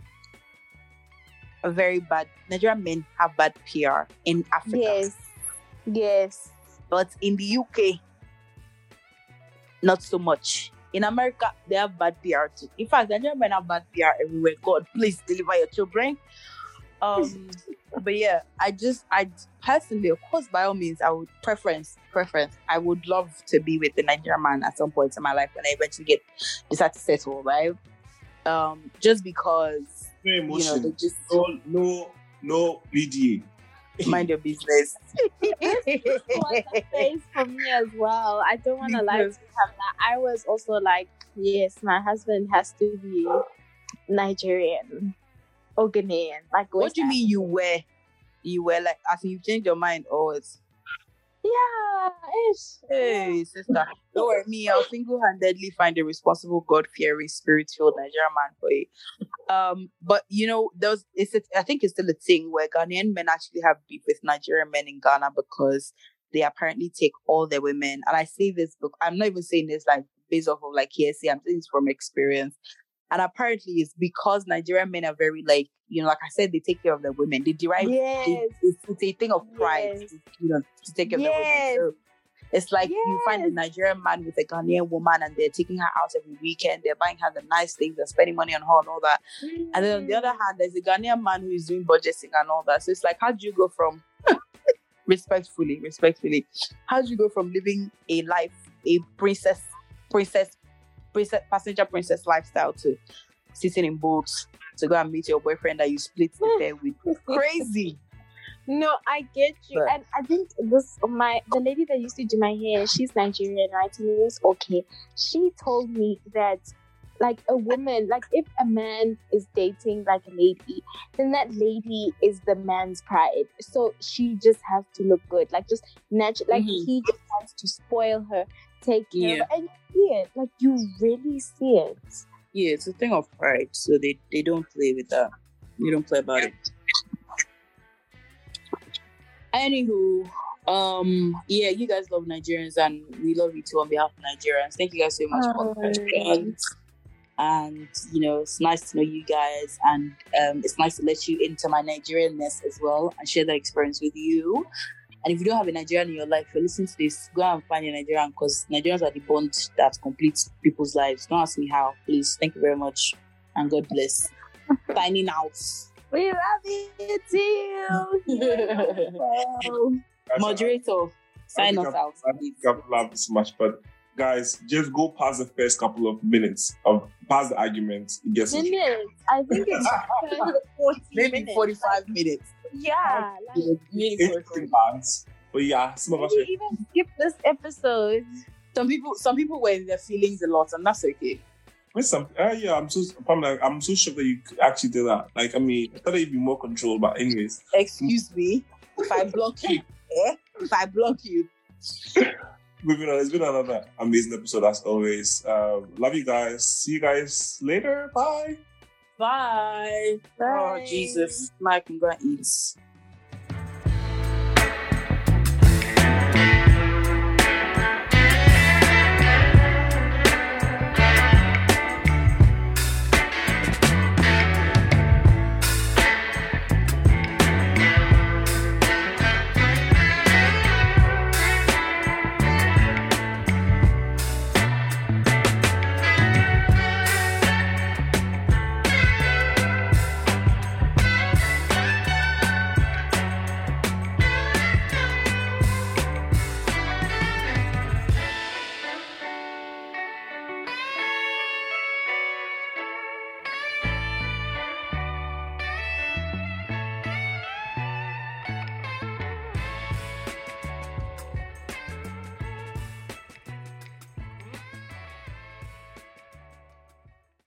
a very bad. Nigerian men have bad PR in Africa. Yes. Yes. but in the UK, not so much. In America, they have bad PR too. In fact, Nigerian men have bad PR everywhere. God, please deliver your children. Um, but yeah, I just, I personally, of course, by all means, I would preference, preference. I would love to be with the Nigerian man at some point in my life when I eventually get decide to settle, right? Um, just because No you know just no, no, no BDA. mind your business. was the face for me as well. I don't want to lie to you, Pamela. I was also like, yes, my husband has to be Nigerian or Ghanaian. Like, what do you mean you were? You were like, I think you changed your mind, or it's Yeah, ish. Hey, sister. Don't worry, me. I'll single handedly find a responsible, God fearing, spirit filled Nigerian man for you. Um, but you know, there was, it's, a, I think it's still a thing where Ghanaian men actually have beef with Nigerian men in Ghana because they apparently take all their women. And I say this book, I'm not even saying this like based off of like hearsay, I'm saying this from experience. And apparently, it's because Nigerian men are very like, you know, like I said, they take care of the women. They derive Yes. it- it's, it's a thing of pride, Yes. you know, to take care of the women. So it's like you find a Nigerian man with a Ghanaian woman and they're taking her out every weekend, they're buying her the nice things, they're spending money on her and all that. And then on the other mm. hand, there's a Ghanaian man who is doing budgeting and all that. So it's like, how do you go from respectfully, respectfully, how do you go from living a life, a princess, princess, princess, passenger princess lifestyle to sitting in boats to go and meet your boyfriend that you split the fare with? Crazy. No, I get you, But- and I think this my the lady that used to do my hair, she's Nigerian, right? And it was okay. She told me that like a woman, like if a man is dating like a lady, then that lady is the man's pride. So she just has to look good, like just natural. Like Mhm. he just wants to spoil her, take care Yeah. of her, and you see it. Like you really see it. Yeah, it's a thing of pride. So they, they don't play with that. We don't play about it. Anywho, um, yeah, you guys love Nigerians and we love you too on behalf of Nigerians. Thank you guys so much for the questions. And you know, it's nice to know you guys, and um, it's nice to let you into my Nigerianness as well and share that experience with you. And if you don't have a Nigerian in your life, you're listening to this, go and find a Nigerian because Nigerians are the bond that completes people's lives. Don't ask me how, please. Thank you very much, and God bless. Signing out. We love you too. Moderator, sign us out. I think I've laughed this much, but guys, just go past the first couple of minutes of past the argument. It gets Minutes. I think it's 40 Maybe minutes. 45 minutes. Yeah. Like, Maybe it's 45. bad. But yeah, some of us maybe even skip this episode. Some people, some people were in their feelings a lot, and that's okay. with some. Uh, yeah, I'm so I'm like I'm so sure that you actually did that. Like, I mean, I thought you'd be more controlled, but anyways, Excuse me, if I block you, eh? If I block you, moving on. It's been another amazing episode as always. Um, love you guys. See you guys later. Bye. Bye. Oh Jesus, now I can go and eat.